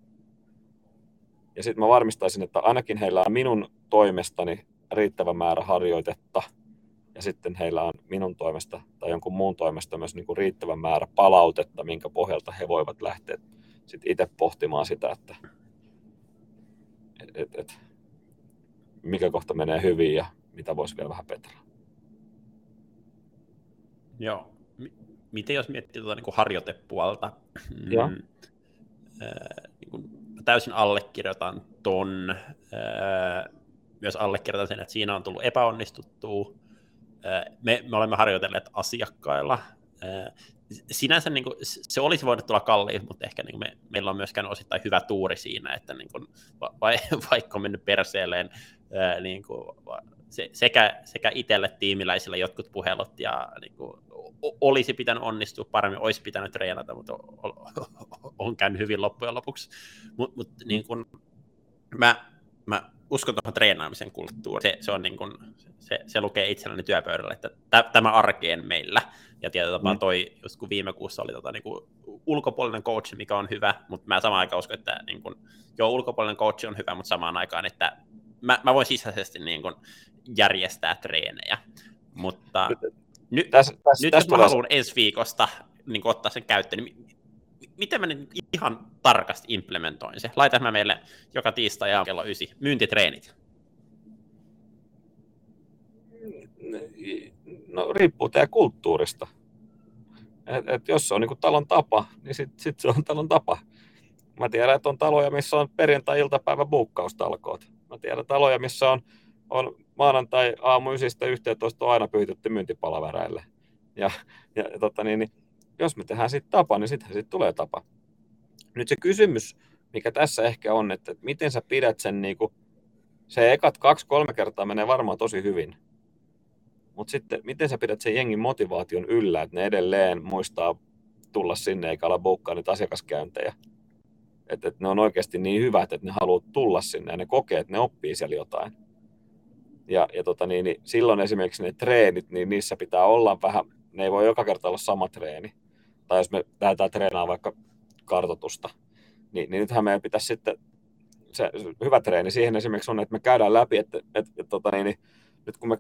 ja sitten mä varmistaisin, että ainakin heillä on minun toimestani riittävä määrä harjoitetta, ja sitten heillä on minun toimesta tai jonkun muun toimesta myös niin kuin riittävä määrä palautetta, minkä pohjalta he voivat lähteä sitten itse pohtimaan sitä, että et, et, et, mikä kohta menee hyvin ja mitä voisi vielä vähän petraa. Joo. Miten jos miettii tuota niin kuin harjoitepuolta? Joo. Mm, äh, niin kuin täysin allekirjoitan ton. Myös allekirjoitan sen, että siinä on tullut epäonnistuttua. Me, me olemme harjoitelleet asiakkailla. Sinänsä niin kuin, se olisi voinut tulla kalliin, mutta ehkä niin kuin me, meillä on myöskään osittain hyvä tuuri siinä, että niin kuin, va, vaikka on mennyt perseelleen niin kuin, se, sekä, sekä itselle tiimiläisillä jotkut puhelut ja niin kuin, olisi pitänyt onnistua paremmin, olisi pitänyt treenata, mutta on käynyt hyvin loppujen lopuksi. Mutta mut, niin kun, mä, mä uskon tuohon treenaamisen kulttuuriin. Se, se, on niin kuin, se, se lukee itselläni työpöydällä, että tä, tämä arkeen meillä. Ja tietyllä tapaa mm. toi, just kun viime kuussa oli tota, niin kuin ulkopuolinen coach, mikä on hyvä, mutta mä samaan aikaan uskon, että niin kuin, joo, ulkopuolinen coach on hyvä, mutta samaan aikaan, että mä, mä voin sisäisesti niin kuin, järjestää treenejä. Mutta nyt, täs, täs, nyt täs jos mä haluan ensi viikosta niin kuin, ottaa sen käyttöön, niin miten mä nyt ihan tarkasti implementoin se? Laitan mä meille joka tiistai ja kello 9 myyntitreenit. No riippuu teidän kulttuurista. Et, et jos se on niin talon tapa, niin sitten sit se on talon tapa. Mä tiedän, että on taloja, missä on perjantai-iltapäivä buukkaustalkoot. Mä tiedän taloja, missä on, on maanantai aamu 9-11 on aina pyytetty myyntipalavereille. Ja, ja tota niin, niin jos me tehdään sitten tapa, niin sittenhän siitä tulee tapa. Nyt se kysymys, mikä tässä ehkä on, että, että miten sä pidät sen, niin kuin, se ekat kaksi-kolme kertaa menee varmaan tosi hyvin, mutta sitten miten sä pidät sen jengin motivaation yllä, että ne edelleen muistaa tulla sinne eikä olla boukkaa niitä asiakaskäyntejä. Että, että ne on oikeasti niin hyvät, että ne haluaa tulla sinne ja ne kokee, että ne oppii siellä jotain. Ja, ja tota niin, niin silloin esimerkiksi ne treenit, niin niissä pitää olla vähän, ne ei voi joka kerta olla sama treeni tai jos me lähdetään treenaamaan vaikka kartotusta, niin, niin nythän meidän pitäisi sitten, se hyvä treeni siihen esimerkiksi on, että me käydään läpi, että, että, että, tota niin, niin, nyt kun me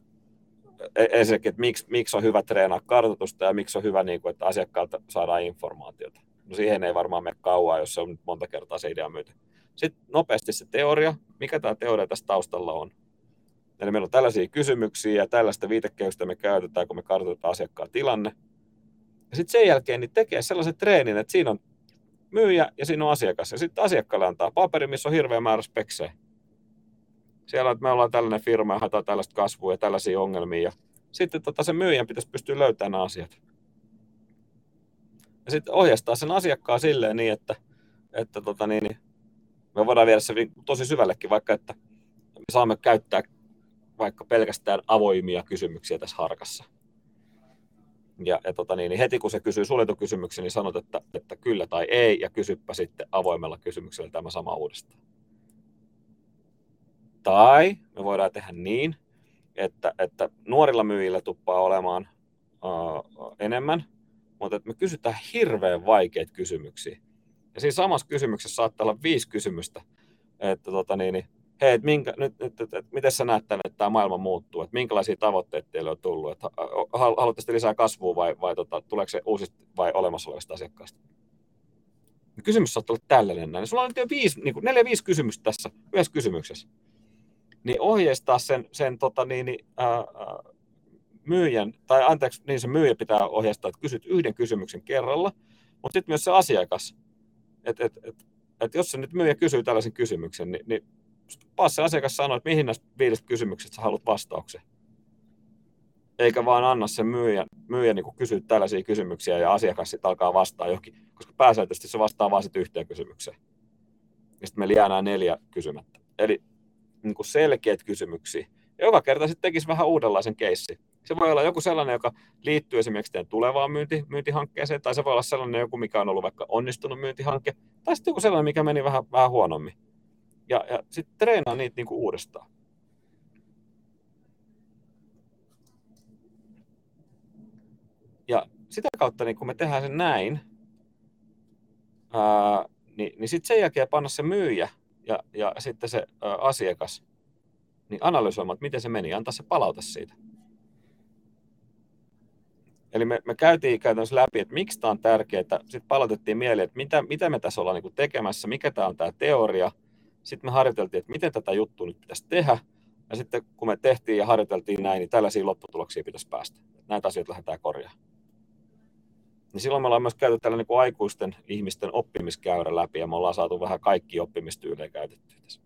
e, ensinnäkin, että miksi, miksi on hyvä treenaa kartoitusta ja miksi on hyvä, niin kuin, että asiakkaalta saadaan informaatiota. No siihen ei varmaan mene kauan, jos se on monta kertaa se idea myyty. Sitten nopeasti se teoria, mikä tämä teoria tässä taustalla on. Eli meillä on tällaisia kysymyksiä ja tällaista viitekehystä me käytetään, kun me kartoitetaan asiakkaan tilanne. Ja sitten sen jälkeen niin tekee sellaisen treenin, että siinä on myyjä ja siinä on asiakas. Ja sitten asiakkaalle antaa paperi, missä on hirveä määrä speksejä. Siellä että me ollaan tällainen firma ja haetaan tällaista kasvua ja tällaisia ongelmia. Ja sitten tota, sen myyjän pitäisi pystyä löytämään nämä asiat. Ja sitten ohjastaa sen asiakkaan silleen niin, että, että tota niin, niin me voidaan viedä se tosi syvällekin, vaikka että me saamme käyttää vaikka pelkästään avoimia kysymyksiä tässä harkassa. Ja, ja tota niin, niin heti kun se kysyy suljetun kysymyksen, niin sanot, että, että kyllä tai ei, ja kysyppä sitten avoimella kysymyksellä tämä sama uudestaan. Tai me voidaan tehdä niin, että, että nuorilla myyjillä tuppaa olemaan uh, enemmän, mutta että me kysytään hirveän vaikeita kysymyksiä. Ja siinä samassa kysymyksessä saattaa olla viisi kysymystä, että tota niin, niin hei, että minkä, nyt, nyt, että, että miten sä näet tämän, että tämä maailma muuttuu, että minkälaisia tavoitteita teille on tullut, että haluatte lisää kasvua vai, vai tota, tuleeko se uusista vai olemassa olevista asiakkaista? Kysymys saattaa olla tällainen näin. Sulla on nyt viisi, niin kuin neljä, viisi kysymystä tässä yhdessä kysymyksessä. Niin ohjeistaa sen, sen tota, niin, niin, ää, myyjän, tai anteeksi, niin se myyjä pitää ohjeistaa, että kysyt yhden kysymyksen kerralla, mutta sitten myös se asiakas, että et, et, et jos se nyt myyjä kysyy tällaisen kysymyksen, niin, niin se asiakas sanoo, että mihin näistä viidestä kysymyksestä sä haluat vastauksen. Eikä vaan anna sen myyjä, myyjä niin kysyä tällaisia kysymyksiä ja asiakas sitten alkaa vastaa johonkin, koska pääsääntöisesti se vastaa vain sitten yhteen kysymykseen. Ja sitten meillä jää nämä neljä kysymättä. Eli niin kuin selkeät kysymyksiä. Ja joka kerta sitten tekisi vähän uudenlaisen keissi. Se voi olla joku sellainen, joka liittyy esimerkiksi teidän tulevaan myynti, myyntihankkeeseen, tai se voi olla sellainen joku, mikä on ollut vaikka onnistunut myyntihanke, tai sitten joku sellainen, mikä meni vähän, vähän huonommin ja, ja sitten treenaa niitä niinku uudestaan. Ja sitä kautta, niin kun me tehdään sen näin, ää, niin, niin sitten sen jälkeen panna se myyjä ja, ja sitten se ää, asiakas niin analysoimaan, että miten se meni, antaa se palaute siitä. Eli me, me käytiin käytännössä läpi, että miksi tämä on tärkeää. Sitten palautettiin mieleen, että mitä, mitä me tässä ollaan niin tekemässä, mikä tämä on tämä teoria, sitten me harjoiteltiin, että miten tätä juttua nyt pitäisi tehdä. Ja sitten kun me tehtiin ja harjoiteltiin näin, niin tällaisia lopputuloksia pitäisi päästä. Näitä asioita lähdetään korjaamaan. Niin silloin me ollaan myös käyty tällainen niin aikuisten ihmisten oppimiskäyrä läpi ja me ollaan saatu vähän kaikki oppimistyylejä käytettyä tässä.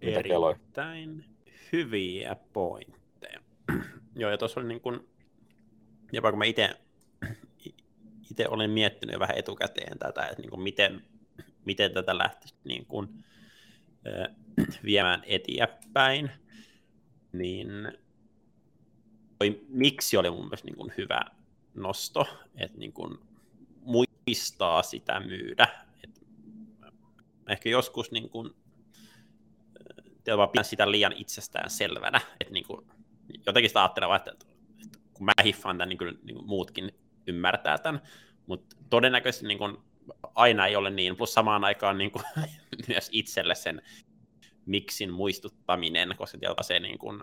Erittäin hyviä pointteja. Joo, ja tuossa oli niin kuin, jopa kun mä itse itse olen miettinyt vähän etukäteen tätä, että niin kuin miten, miten tätä lähtisi niin kuin, äh, viemään eteenpäin, niin toi, miksi oli mun mielestä niin kuin hyvä nosto, että niin kuin muistaa sitä myydä. Et ehkä joskus niin kuin, vaan sitä liian itsestään selvänä, että niin kuin, jotenkin sitä ajattelemaan, että, kun mä hiffaan tämän, niin kyllä niin muutkin ymmärtää tämän, mutta todennäköisesti niin kuin, aina ei ole niin, plus samaan aikaan niin kuin, myös itselle sen miksin muistuttaminen, koska se, niin kuin,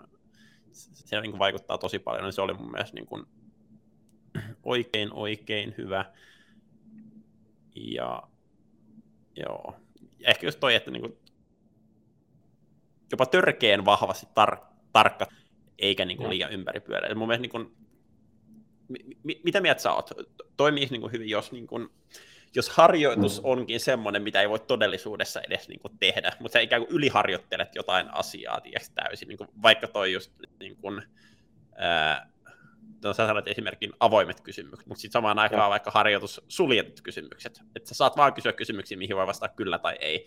se niin kuin vaikuttaa tosi paljon, niin se oli mun mielestä niin kuin, oikein, oikein hyvä. Ja joo, ehkä just toi, että niin kuin, jopa törkeen vahvasti tar- tarkka, eikä niin kuin, liian ympäripyöreä. Mun mielestä, niin kuin, mi- mitä mieltä sä oot? Toimii niin kuin, hyvin, jos niin kuin, jos harjoitus mm. onkin semmoinen, mitä ei voi todellisuudessa edes niin kuin, tehdä, mutta sä ikään kuin yliharjoittelet jotain asiaa tiiäks, täysin, niin kuin, vaikka toi just niin kuin, ää, no, sä sanoit esimerkin avoimet kysymykset, mutta sitten samaan aikaan ja. vaikka harjoitus suljetut kysymykset, että sä saat vaan kysyä kysymyksiä, mihin voi vastata kyllä tai ei.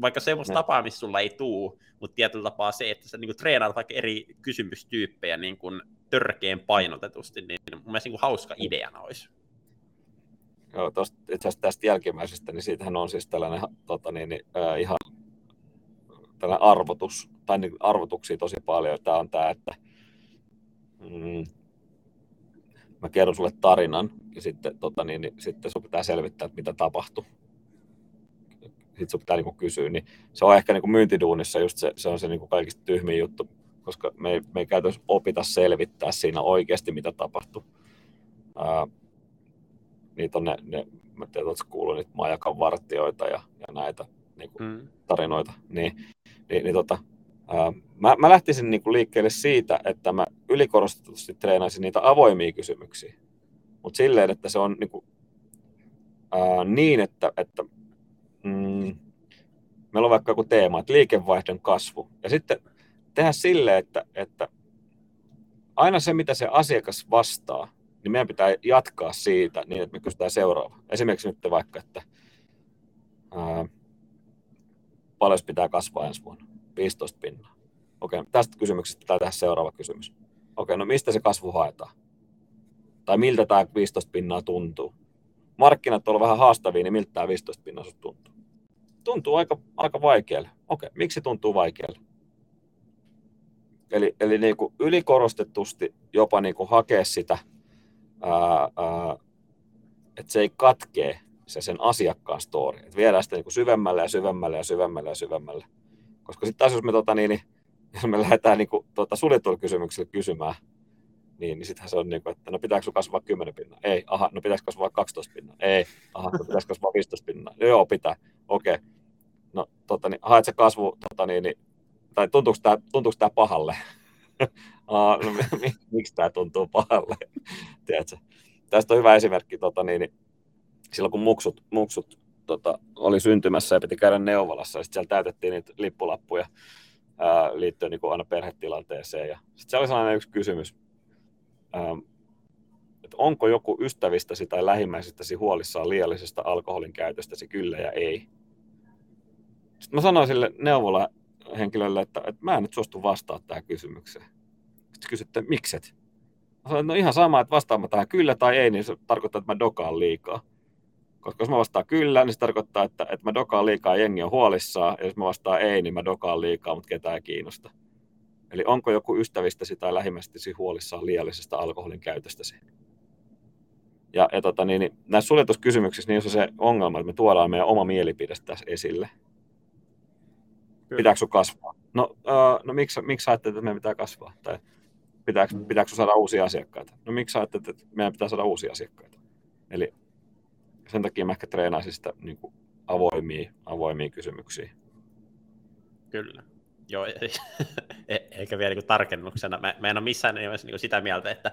Vaikka semmoista tapaa, missä sulla ei tuu, mutta tietyllä tapaa se, että sä niin kuin, treenaat vaikka eri kysymystyyppejä niin kuin, törkeen painotetusti, niin mun mielestä niin kuin, hauska ideana olisi. Joo, tosta, itse asiassa tästä jälkimmäisestä, niin siitähän on siis tällainen tota, niin, äh, ihan tällainen arvotus, tai niin, arvotuksia tosi paljon. Tämä on tämä, että mm, mä kerron sulle tarinan, ja sitten, tota, niin, niin, sitten sun pitää selvittää, että mitä tapahtui. Sitten sun pitää niin kysyä. Niin se on ehkä niin kuin myyntiduunissa just se, se on se niin kuin kaikista tyhmin juttu, koska me ei, me ei käytännössä opita selvittää siinä oikeasti, mitä tapahtui. Ää, niitä on ne, ne mä tiedän, että kuullut niitä majakan vartioita ja, ja näitä niin kuin, mm. tarinoita. Niin, niin, niin tota, ää, mä, mä lähtisin niin kuin liikkeelle siitä, että mä ylikorostetusti treenaisin niitä avoimia kysymyksiä. Mutta silleen, että se on niin, kuin, ää, niin että, että mm, meillä on vaikka joku teema, että liikevaihdon kasvu. Ja sitten tehdä silleen, että, että aina se, mitä se asiakas vastaa, niin meidän pitää jatkaa siitä niin, että me kysytään seuraava. Esimerkiksi nyt vaikka, että ää, paljon pitää kasvaa ensi vuonna? 15 pinnaa. Okei, tästä kysymyksestä pitää tehdä seuraava kysymys. Okei, no mistä se kasvu haetaan? Tai miltä tämä 15 pinnaa tuntuu? Markkinat ovat vähän haastavia, niin miltä tämä 15 pinnaa tuntuu? Tuntuu aika, aika vaikealle. Okei, miksi tuntuu vaikealle? Eli, eli niin kuin ylikorostetusti jopa niin kuin hakea sitä että se ei katkee se sen asiakkaan story. Että viedään sitä niin syvemmälle ja syvemmälle ja syvemmälle ja syvemmälle. Koska sitten taas jos me, tota, niin, niin, jos me lähdetään niin kuin, tota, suljetulla kysymyksellä kysymään, niin, niin sittenhän se on niin kuin, että no pitääkö sun kasvaa 10 pinnaa? Ei. Aha, no pitäisi kasvaa 12 pinnaa? Ei. Aha, no pitäisi kasvaa 15 pinnaa? Joo, pitää. Okei. Okay. No, tota, niin, haet se kasvu, tota, niin, niin, tai tuntuuko tämä, tuntuuko tämä pahalle? No, miksi tämä tuntuu pahalle? Tiedätkö? Tästä on hyvä esimerkki, tota, niin, niin, silloin kun muksut, muksut tota, oli syntymässä ja piti käydä neuvolassa, ja sitten siellä täytettiin niitä lippulappuja ää, liittyen niin aina perhetilanteeseen. Ja sitten siellä oli sellainen yksi kysymys, ää, että onko joku ystävistäsi tai lähimmäisistäsi huolissaan liiallisesta alkoholin käytöstäsi, kyllä ja ei. Sitten mä sanoin sille neuvola henkilölle, että, että mä en nyt suostu vastaa tähän kysymykseen. Sitten kysytte, mikset? Mä sanoin, no ihan sama, että vastaan tähän kyllä tai ei, niin se tarkoittaa, että mä dokaan liikaa. Koska jos mä vastaan kyllä, niin se tarkoittaa, että, että mä dokaan liikaa jengi on huolissaan. Ja jos mä vastaan ei, niin mä dokaan liikaa, mutta ketään ei kiinnosta. Eli onko joku ystävistäsi tai lähimmäistäsi huolissaan liiallisesta alkoholin käytöstäsi? Ja, ja tota, niin, niin, näissä suljetuskysymyksissä niin on se ongelma, että me tuodaan meidän oma mielipide tässä esille. Kyllä. Pitääkö sun kasvaa? No, uh, no miksi, miksi ajattelet, että meidän pitää kasvaa? Tai pitääkö, mm. pitääkö saada uusia asiakkaita? No miksi ajattelet, että meidän pitää saada uusia asiakkaita? Eli sen takia mä ehkä treenaisin sitä niin kuin avoimia, avoimia kysymyksiä. Kyllä. Joo, e- e- vielä niin tarkennuksena. Mä, mä en ole missään nimessä niin sitä mieltä, että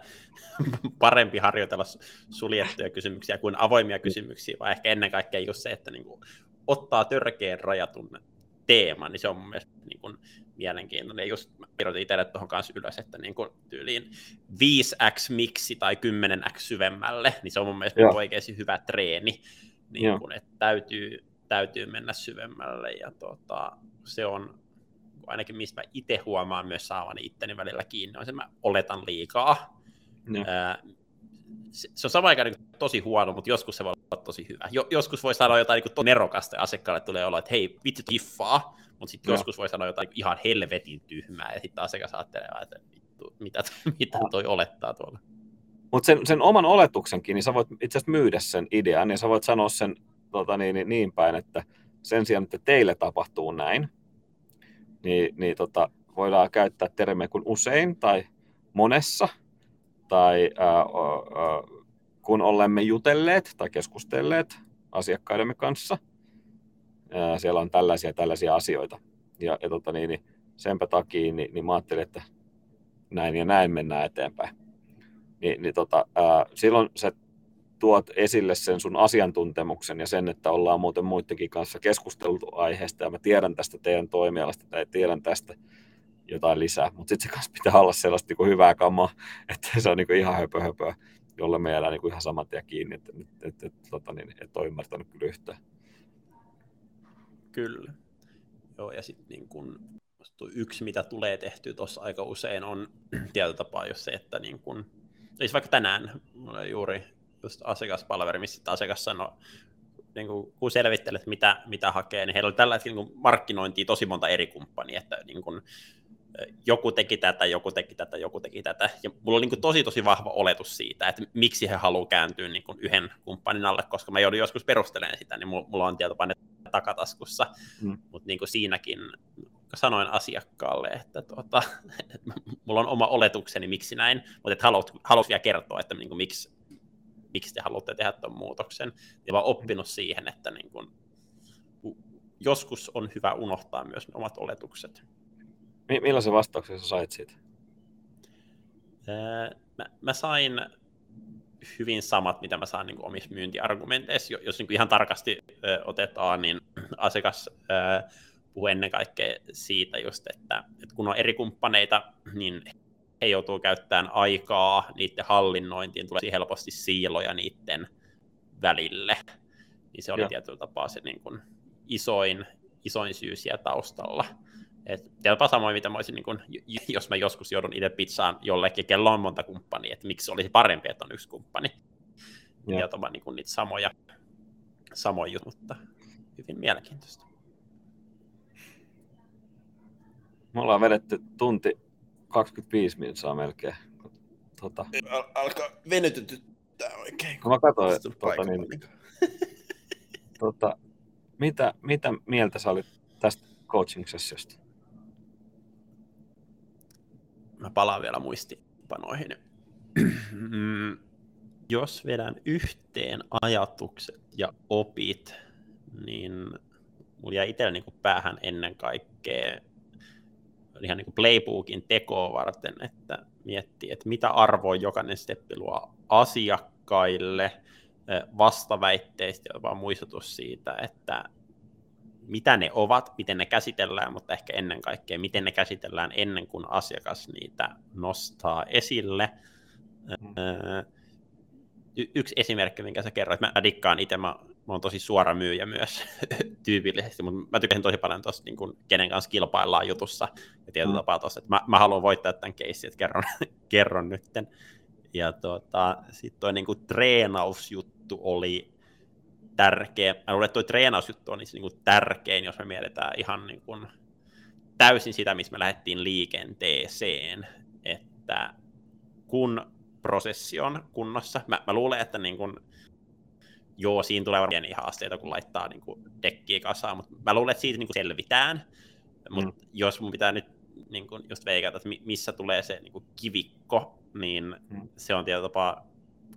parempi harjoitella suljettuja kysymyksiä kuin avoimia kysymyksiä, vaan ehkä ennen kaikkea just se, että niin kuin ottaa törkeen rajatun teema, niin se on mun mielestä niin kuin mielenkiintoinen. Just mä kirjoitin itselle tuohon kanssa ylös, että niin kuin tyyliin 5x miksi tai 10x syvemmälle, niin se on mun mielestä Joo. oikeasti hyvä treeni, niin kuin, että täytyy, täytyy mennä syvemmälle. Ja tota, se on ainakin mistä mä itse huomaan myös saavani itteni välillä kiinni, on se, että mä oletan liikaa. Se, se on sama aikaan niin tosi huono, mutta joskus se voi olla tosi hyvä. Jo, joskus voi sanoa jotain niin nerokasta ja asiakkaalle tulee olla, että hei, vittu tiffaa, mutta sitten joskus voi sanoa jotain ihan helvetin tyhmää, ja sitten asiakas ajattelee, että vittu, mitä, mitä toi olettaa tuolla. Mutta sen, sen oman oletuksenkin, niin sä voit itse asiassa myydä sen idean, ja sä voit sanoa sen tota, niin, niin, niin päin, että sen sijaan, että teille tapahtuu näin, niin, niin tota, voidaan käyttää termiä kuin usein tai monessa, tai ää, ää, kun olemme jutelleet tai keskustelleet asiakkaidemme kanssa, siellä on tällaisia tällaisia asioita. Ja, ja tota, niin, niin senpä takia niin, niin mä ajattelin, että näin ja näin mennään eteenpäin. Ni, niin tota, ää, silloin se tuot esille sen sun asiantuntemuksen ja sen, että ollaan muuten muidenkin kanssa keskusteltu aiheesta ja mä tiedän tästä teidän toimialasta tai tiedän tästä jotain lisää, mutta sitten se kanssa pitää olla sellaista kuin hyvää kamaa, että se on niin kuin ihan höpö höpöä, jolle me jäädään niin ihan saman tien kiinni, että et, et, et, tota, niin, et ole ymmärtänyt kyllä yhtään. Kyllä. Joo, ja sitten niin kun, yksi, mitä tulee tehtyä tuossa aika usein, on tietyllä tapaa jos se, että niin kun, siis vaikka tänään, mulla juuri just asiakaspalveri, missä asiakas sanoi, niin kuin, kun selvittelet, mitä, mitä hakee, niin heillä oli tällä hetkellä niin markkinointia tosi monta eri kumppania, että niin kuin, joku teki tätä, joku teki tätä, joku teki tätä. Ja mulla on niin tosi tosi vahva oletus siitä, että miksi he haluaa kääntyä niin kuin yhden kumppanin alle, koska mä joudun joskus perustelemaan sitä, niin mulla on tietopaine takataskussa, mm. mutta niin siinäkin sanoin asiakkaalle, että, tuota, että mulla on oma oletukseni, miksi näin, mutta että haluat, haluat vielä kertoa, että niin kuin, miksi, miksi te haluatte tehdä tuon muutoksen. Ja vaan oppinut siihen, että niin kuin, joskus on hyvä unohtaa myös ne omat oletukset. Millaisen vastauksen sä sait siitä? Mä, mä sain hyvin samat, mitä mä saan niin omissa myyntiargumenteissa. Jos niin ihan tarkasti ö, otetaan, niin asiakas ö, puhuu ennen kaikkea siitä just, että, että kun on eri kumppaneita, niin he joutuu käyttämään aikaa niiden hallinnointiin, tulee helposti siiloja niiden välille. Niin se oli Joo. tietyllä tapaa se niin kuin isoin, isoin syy siellä taustalla. Et jopa samoin, mitä mä olisin, niin kun, jos mä joskus joudun itse pizzaan jollekin, kello on monta kumppania, että miksi olisi parempi, että on yksi kumppani. Ja jopa niin niitä samoja, samoja juttuja, mutta hyvin mielenkiintoista. Me ollaan vedetty tunti 25 minuuttia melkein. Tota... Al- alkaa venytytyttää oikein. Kun mä katsoin, tuota, niin, tota, mitä, mitä mieltä sä olit tästä coaching-sessiosta? Mä palaan vielä muistipanoihin. Jos vedän yhteen ajatukset ja opit, niin mulla jäi itsellä niin päähän ennen kaikkea ihan niin playbookin tekoa varten, että miettii, että mitä arvoa jokainen steppi luo asiakkaille, vastaväitteistä jopa muistutus siitä, että mitä ne ovat, miten ne käsitellään, mutta ehkä ennen kaikkea, miten ne käsitellään ennen kuin asiakas niitä nostaa esille. Mm. Y- yksi esimerkki, minkä sä kerroit, mä dikkaan itse, mä, mä oon tosi suora myyjä myös tyypillisesti, mutta mä tykkäsin tosi paljon tuosta, niin kenen kanssa kilpaillaan jutussa, ja tietyllä mm. tapaa tuossa, että mä, mä haluan voittaa tämän keissin, että kerron, kerron nytten. Ja tuota, sitten toi niin treenausjuttu oli tärkeä. Mä luulen, että tuo treenausjuttu on niin kuin tärkein, jos me mietitään ihan niin kuin täysin sitä, missä me lähdettiin liikenteeseen, että kun prosessi on kunnossa, mä, mä luulen, että niin kuin, joo, siinä tulee varmaan pieniä haasteita, kun laittaa niin kuin dekkiä kasaan, mutta mä luulen, että siitä niin kuin selvitään, mutta mm. jos mun pitää nyt niin kuin just veikata, että missä tulee se niin kuin kivikko, niin mm. se on tietyllä tapaa,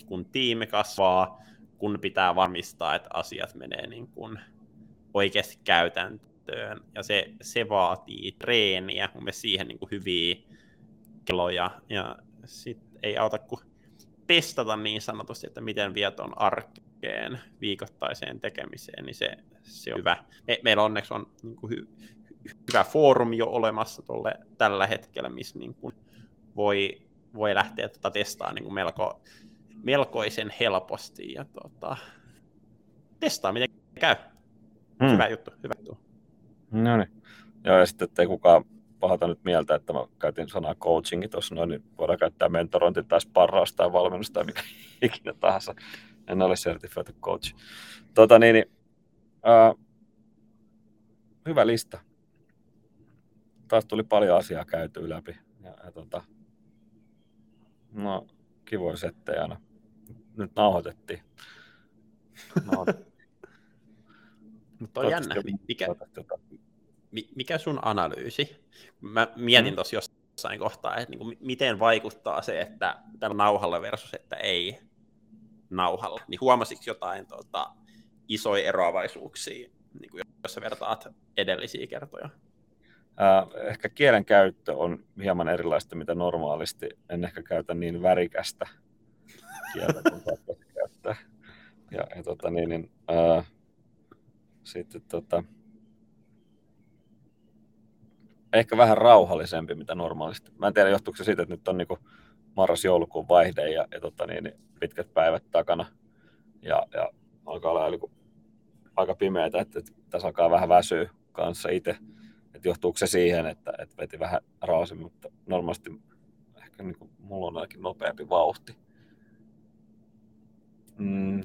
kun tiimi kasvaa, kun pitää varmistaa, että asiat menee niin kuin oikeasti käytäntöön. Ja se, se vaatii treeniä, mun mielestä siihen niin kuin hyviä keloja. Ja sitten ei auta kuin testata niin sanotusti, että miten vieton arkeen viikoittaiseen tekemiseen, niin se, se on hyvä. Me, meillä onneksi on niin kuin hy, hyvä foorumi jo olemassa tolle, tällä hetkellä, missä niin kuin voi, voi lähteä tuota testaamaan niin kuin melko melkoisen helposti ja tota, testaa, miten käy. Hmm. Hyvä juttu, hyvä juttu. No niin. Joo, ja sitten ettei kukaan pahata nyt mieltä, että mä käytin sanaa coachingi tuossa noin, niin voidaan käyttää mentorointi tai sparraus tai valmennus tai mikä ikinä tahansa. en ole certified coach. Tota, niin, niin, ää, hyvä lista. Taas tuli paljon asiaa käyty läpi. Ja, ja tota, no, kivoja settejä aina. Nyt nauhoitettiin. nauhoitettiin. Mutta on jännä. Mikä, mikä sun analyysi? Mä mietin mm. tuossa jossain kohtaa, että niin kuin, miten vaikuttaa se, että tällä nauhalla versus, että ei nauhalla. Niin huomasitko jotain tota, isoja eroavaisuuksia, niin kuin jos sä vertaat edellisiä kertoja? Äh, ehkä kielen käyttö on hieman erilaista, mitä normaalisti. En ehkä käytä niin värikästä kieltä kuin käyttää. Ja, ja tota, niin, niin, äh, sitten tota, ehkä vähän rauhallisempi, mitä normaalisti. Mä en tiedä, johtuuko se siitä, että nyt on niin marras-joulukuun vaihde ja, ja tota, niin, niin, pitkät päivät takana. Ja, ja alkaa olla niin aika pimeätä, että, että tässä alkaa vähän väsyä kanssa itse. Että johtuuko se siihen, että, että veti vähän rauhasemmin, mutta normaalisti ehkä niin kuin, mulla on ainakin nopeampi vauhti. Mm.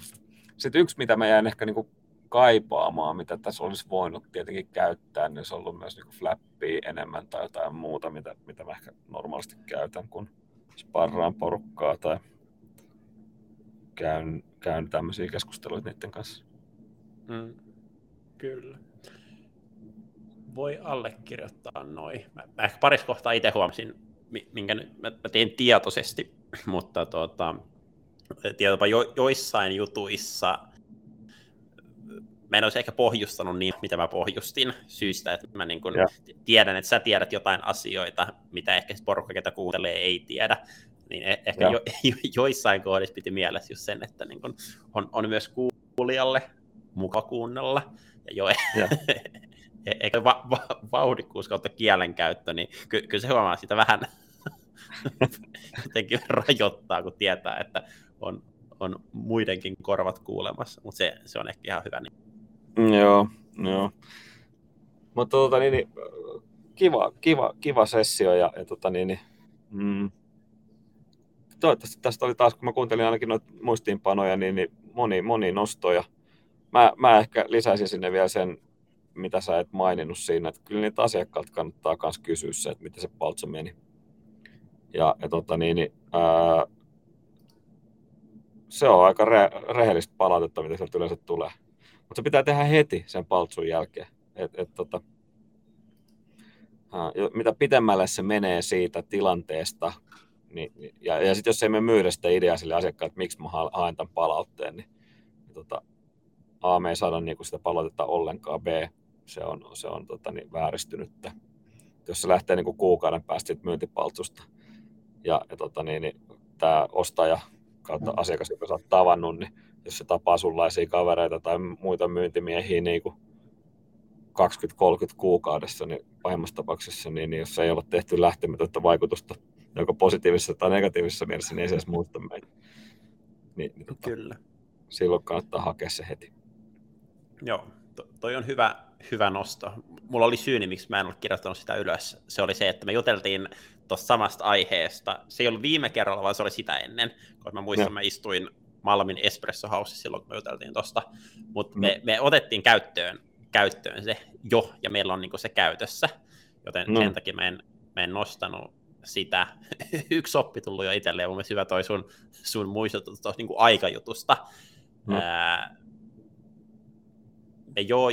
Sitten yksi, mitä mä jäin ehkä niin kuin kaipaamaan, mitä tässä olisi voinut tietenkin käyttää, niin se on ollut myös niin flappia enemmän tai jotain muuta, mitä, mitä mä ehkä normaalisti käytän, kun sparraan porukkaa tai käyn, käyn tämmöisiä keskusteluita niiden kanssa. Mm, kyllä. Voi allekirjoittaa noin. Mä, mä ehkä paris kohtaa itse huomasin, minkä nyt mä, mä tein tietoisesti, mutta tuota, tietopa jo, joissain jutuissa mä en olisi ehkä pohjustanut niin, mitä mä pohjustin syystä, että mä niin kun tiedän, että sä tiedät jotain asioita, mitä ehkä porukka, ketä kuuntelee, ei tiedä. Niin e- ehkä jo, jo, joissain kohdissa piti mielessä just sen, että niin kun on, on myös kuulijalle muka kuunnella. Ja jo, eikä va, va, vauhdikkuus kautta kielenkäyttö, niin ky, kyllä se huomaa sitä vähän jotenkin rajoittaa, kun tietää, että on, on muidenkin korvat kuulemassa, mutta se, se on ehkä ihan hyvä. Niin Joo, joo. Mutta tota, niin, niin, kiva, kiva, kiva sessio ja, ja tota, niin, niin, mm, toivottavasti tästä oli taas, kun mä kuuntelin ainakin noita muistiinpanoja, niin, niin moni, moni nostoja. Mä, mä ehkä lisäisin sinne vielä sen, mitä sä et maininnut siinä, että kyllä niitä asiakkaat kannattaa myös kysyä se, että miten se paltso meni. Ja, ja tota, niin, niin, ää, se on aika re, rehellistä palautetta, mitä sieltä yleensä tulee. Mutta se pitää tehdä heti sen paltsun jälkeen. Et, et, tota, mitä pitemmälle se menee siitä tilanteesta, niin, ja, ja sitten jos ei me myydä sitä ideaa sille asiakkaalle, että miksi mä haen tämän palautteen, niin, niin tota, A, me ei saada niinku sitä palautetta ollenkaan, B, se on, se on tota, niin, vääristynyttä. Jos se lähtee niinku kuukauden päästä siitä myyntipaltsusta, ja, ja tota, niin, niin, tämä ostaja kautta asiakas, joka sä oot tavannut, niin jos se tapaa sunlaisia kavereita tai muita myyntimiehiä niin kuin 20-30 kuukaudessa, niin pahimmassa tapauksessa, niin, niin jos ei ole tehty lähtemätöntä vaikutusta joko positiivisessa tai negatiivisessa mielessä, niin ei se edes muista meitä. Niin, niin tota, Kyllä. Silloin kannattaa hakea se heti. Joo, to, toi on hyvä, hyvä nosto. Mulla oli syyni, miksi mä en ole kirjoittanut sitä ylös. Se oli se, että me juteltiin tuosta samasta aiheesta. Se ei ollut viime kerralla, vaan se oli sitä ennen. Koska mä muistan, ja. mä istuin Malmin Espresso House silloin, kun me juteltiin tuosta. Mutta me, me, otettiin käyttöön, käyttöön se jo, ja meillä on niinku se käytössä. Joten no. sen takia mä en, mä en nostanut sitä. Yksi oppi tullut jo itselleen, mun mielestä hyvä toi sun, sun muistutus tuosta niin aikajutusta. No. Ää, me jo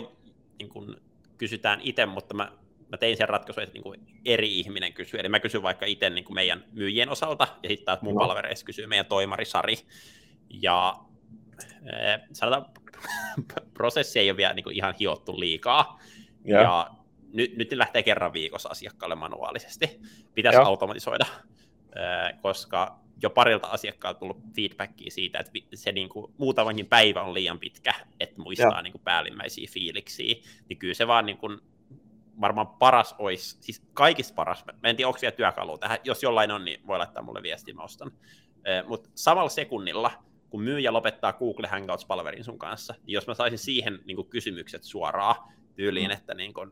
niin kuin, kysytään itse, mutta mä, mä tein sen ratkaisun, että niin kuin eri ihminen kysyy. Eli mä kysyn vaikka itse niin kuin meidän myyjien osalta, ja sitten taas mun no. palvereissa kysyy meidän toimari Sari. Ja eh, sanotaan, prosessi ei ole vielä niin kuin ihan hiottu liikaa. Ja, ja nyt, nyt ne lähtee kerran viikossa asiakkaalle manuaalisesti. Pitäisi ja. automatisoida, eh, koska jo parilta asiakkaalta tullut feedbackia siitä, että se niin kuin, muutamankin päivä on liian pitkä, että muistaa niin kuin, päällimmäisiä fiiliksiä. Niin kyllä se vaan niin kuin, varmaan paras olisi, siis kaikista paras, mä en tiedä, onko vielä työkalu tähän, jos jollain on, niin voi laittaa mulle viestiä, mä ostan. Mutta samalla sekunnilla kun myyjä lopettaa Google Hangouts-palvelin sun kanssa, niin jos mä saisin siihen niin kuin kysymykset suoraan tyyliin, mm. että niin kuin,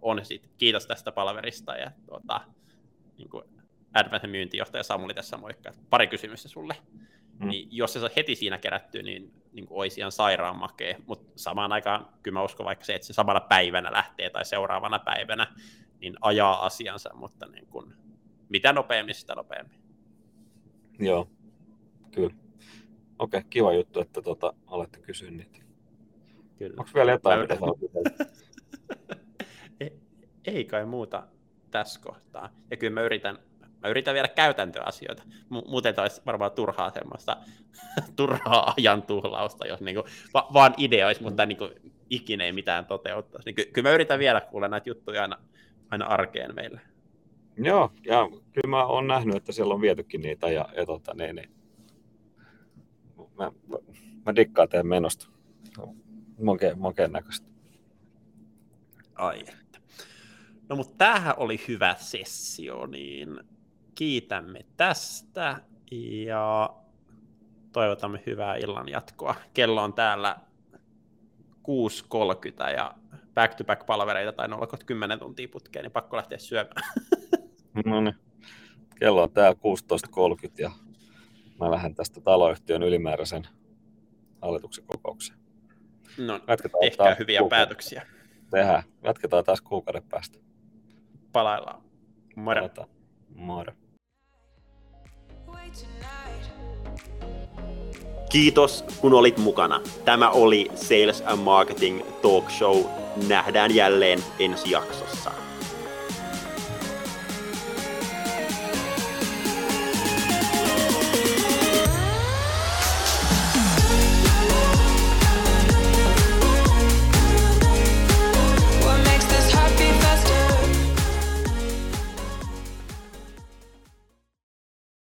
on sit, kiitos tästä palverista ja tuota, niin kuin Advanced myyntijohtaja Samuli tässä moikka, pari kysymystä sulle. Mm. Niin jos se saa heti siinä kerättyä, niin, niin kuin olisi ihan sairaan makea, mutta samaan aikaan kyllä mä uskon vaikka se, että se samana päivänä lähtee tai seuraavana päivänä, niin ajaa asiansa, mutta niin kuin, mitä nopeammin, sitä nopeammin. Joo, kyllä. Okei, okay, kiva juttu, että tuota, olette kysyä niitä. Kyllä. Onko vielä jotain, mitä ei, ei kai muuta tässä kohtaa. Ja kyllä mä yritän, mä yritän viedä käytäntöasioita. M- muuten olisi varmaan turhaa semmoista turhaa ajan tuhlausta, jos niinku, va- vaan ideoisi, mutta niinku, ikinä ei mitään toteuttaisi. Niin ky- kyllä mä yritän vielä kuulla näitä juttuja aina, aina arkeen meille. Joo, ja kyllä mä oon nähnyt, että siellä on vietykin niitä, ja, ja tota, niin, niin. Mä, mä, mä dikkaan teidän menosta. Makeen, makeen näköistä. Ai. No mutta tämähän oli hyvä sessio, niin kiitämme tästä ja toivotamme hyvää illan jatkoa. Kello on täällä 6.30 ja back-to-back-palvereita tai 10 tuntia putkeen, niin pakko lähteä syömään. No niin. Kello on täällä 16.30 ja mä lähden tästä taloyhtiön ylimääräisen hallituksen kokoukseen. No, ehkä hyviä kuukauden. päätöksiä. Tehdään. Jatketaan taas kuukauden päästä. Palaillaan. Moro. Moro. Kiitos, kun olit mukana. Tämä oli Sales and Marketing Talk Show. Nähdään jälleen ensi jaksossa.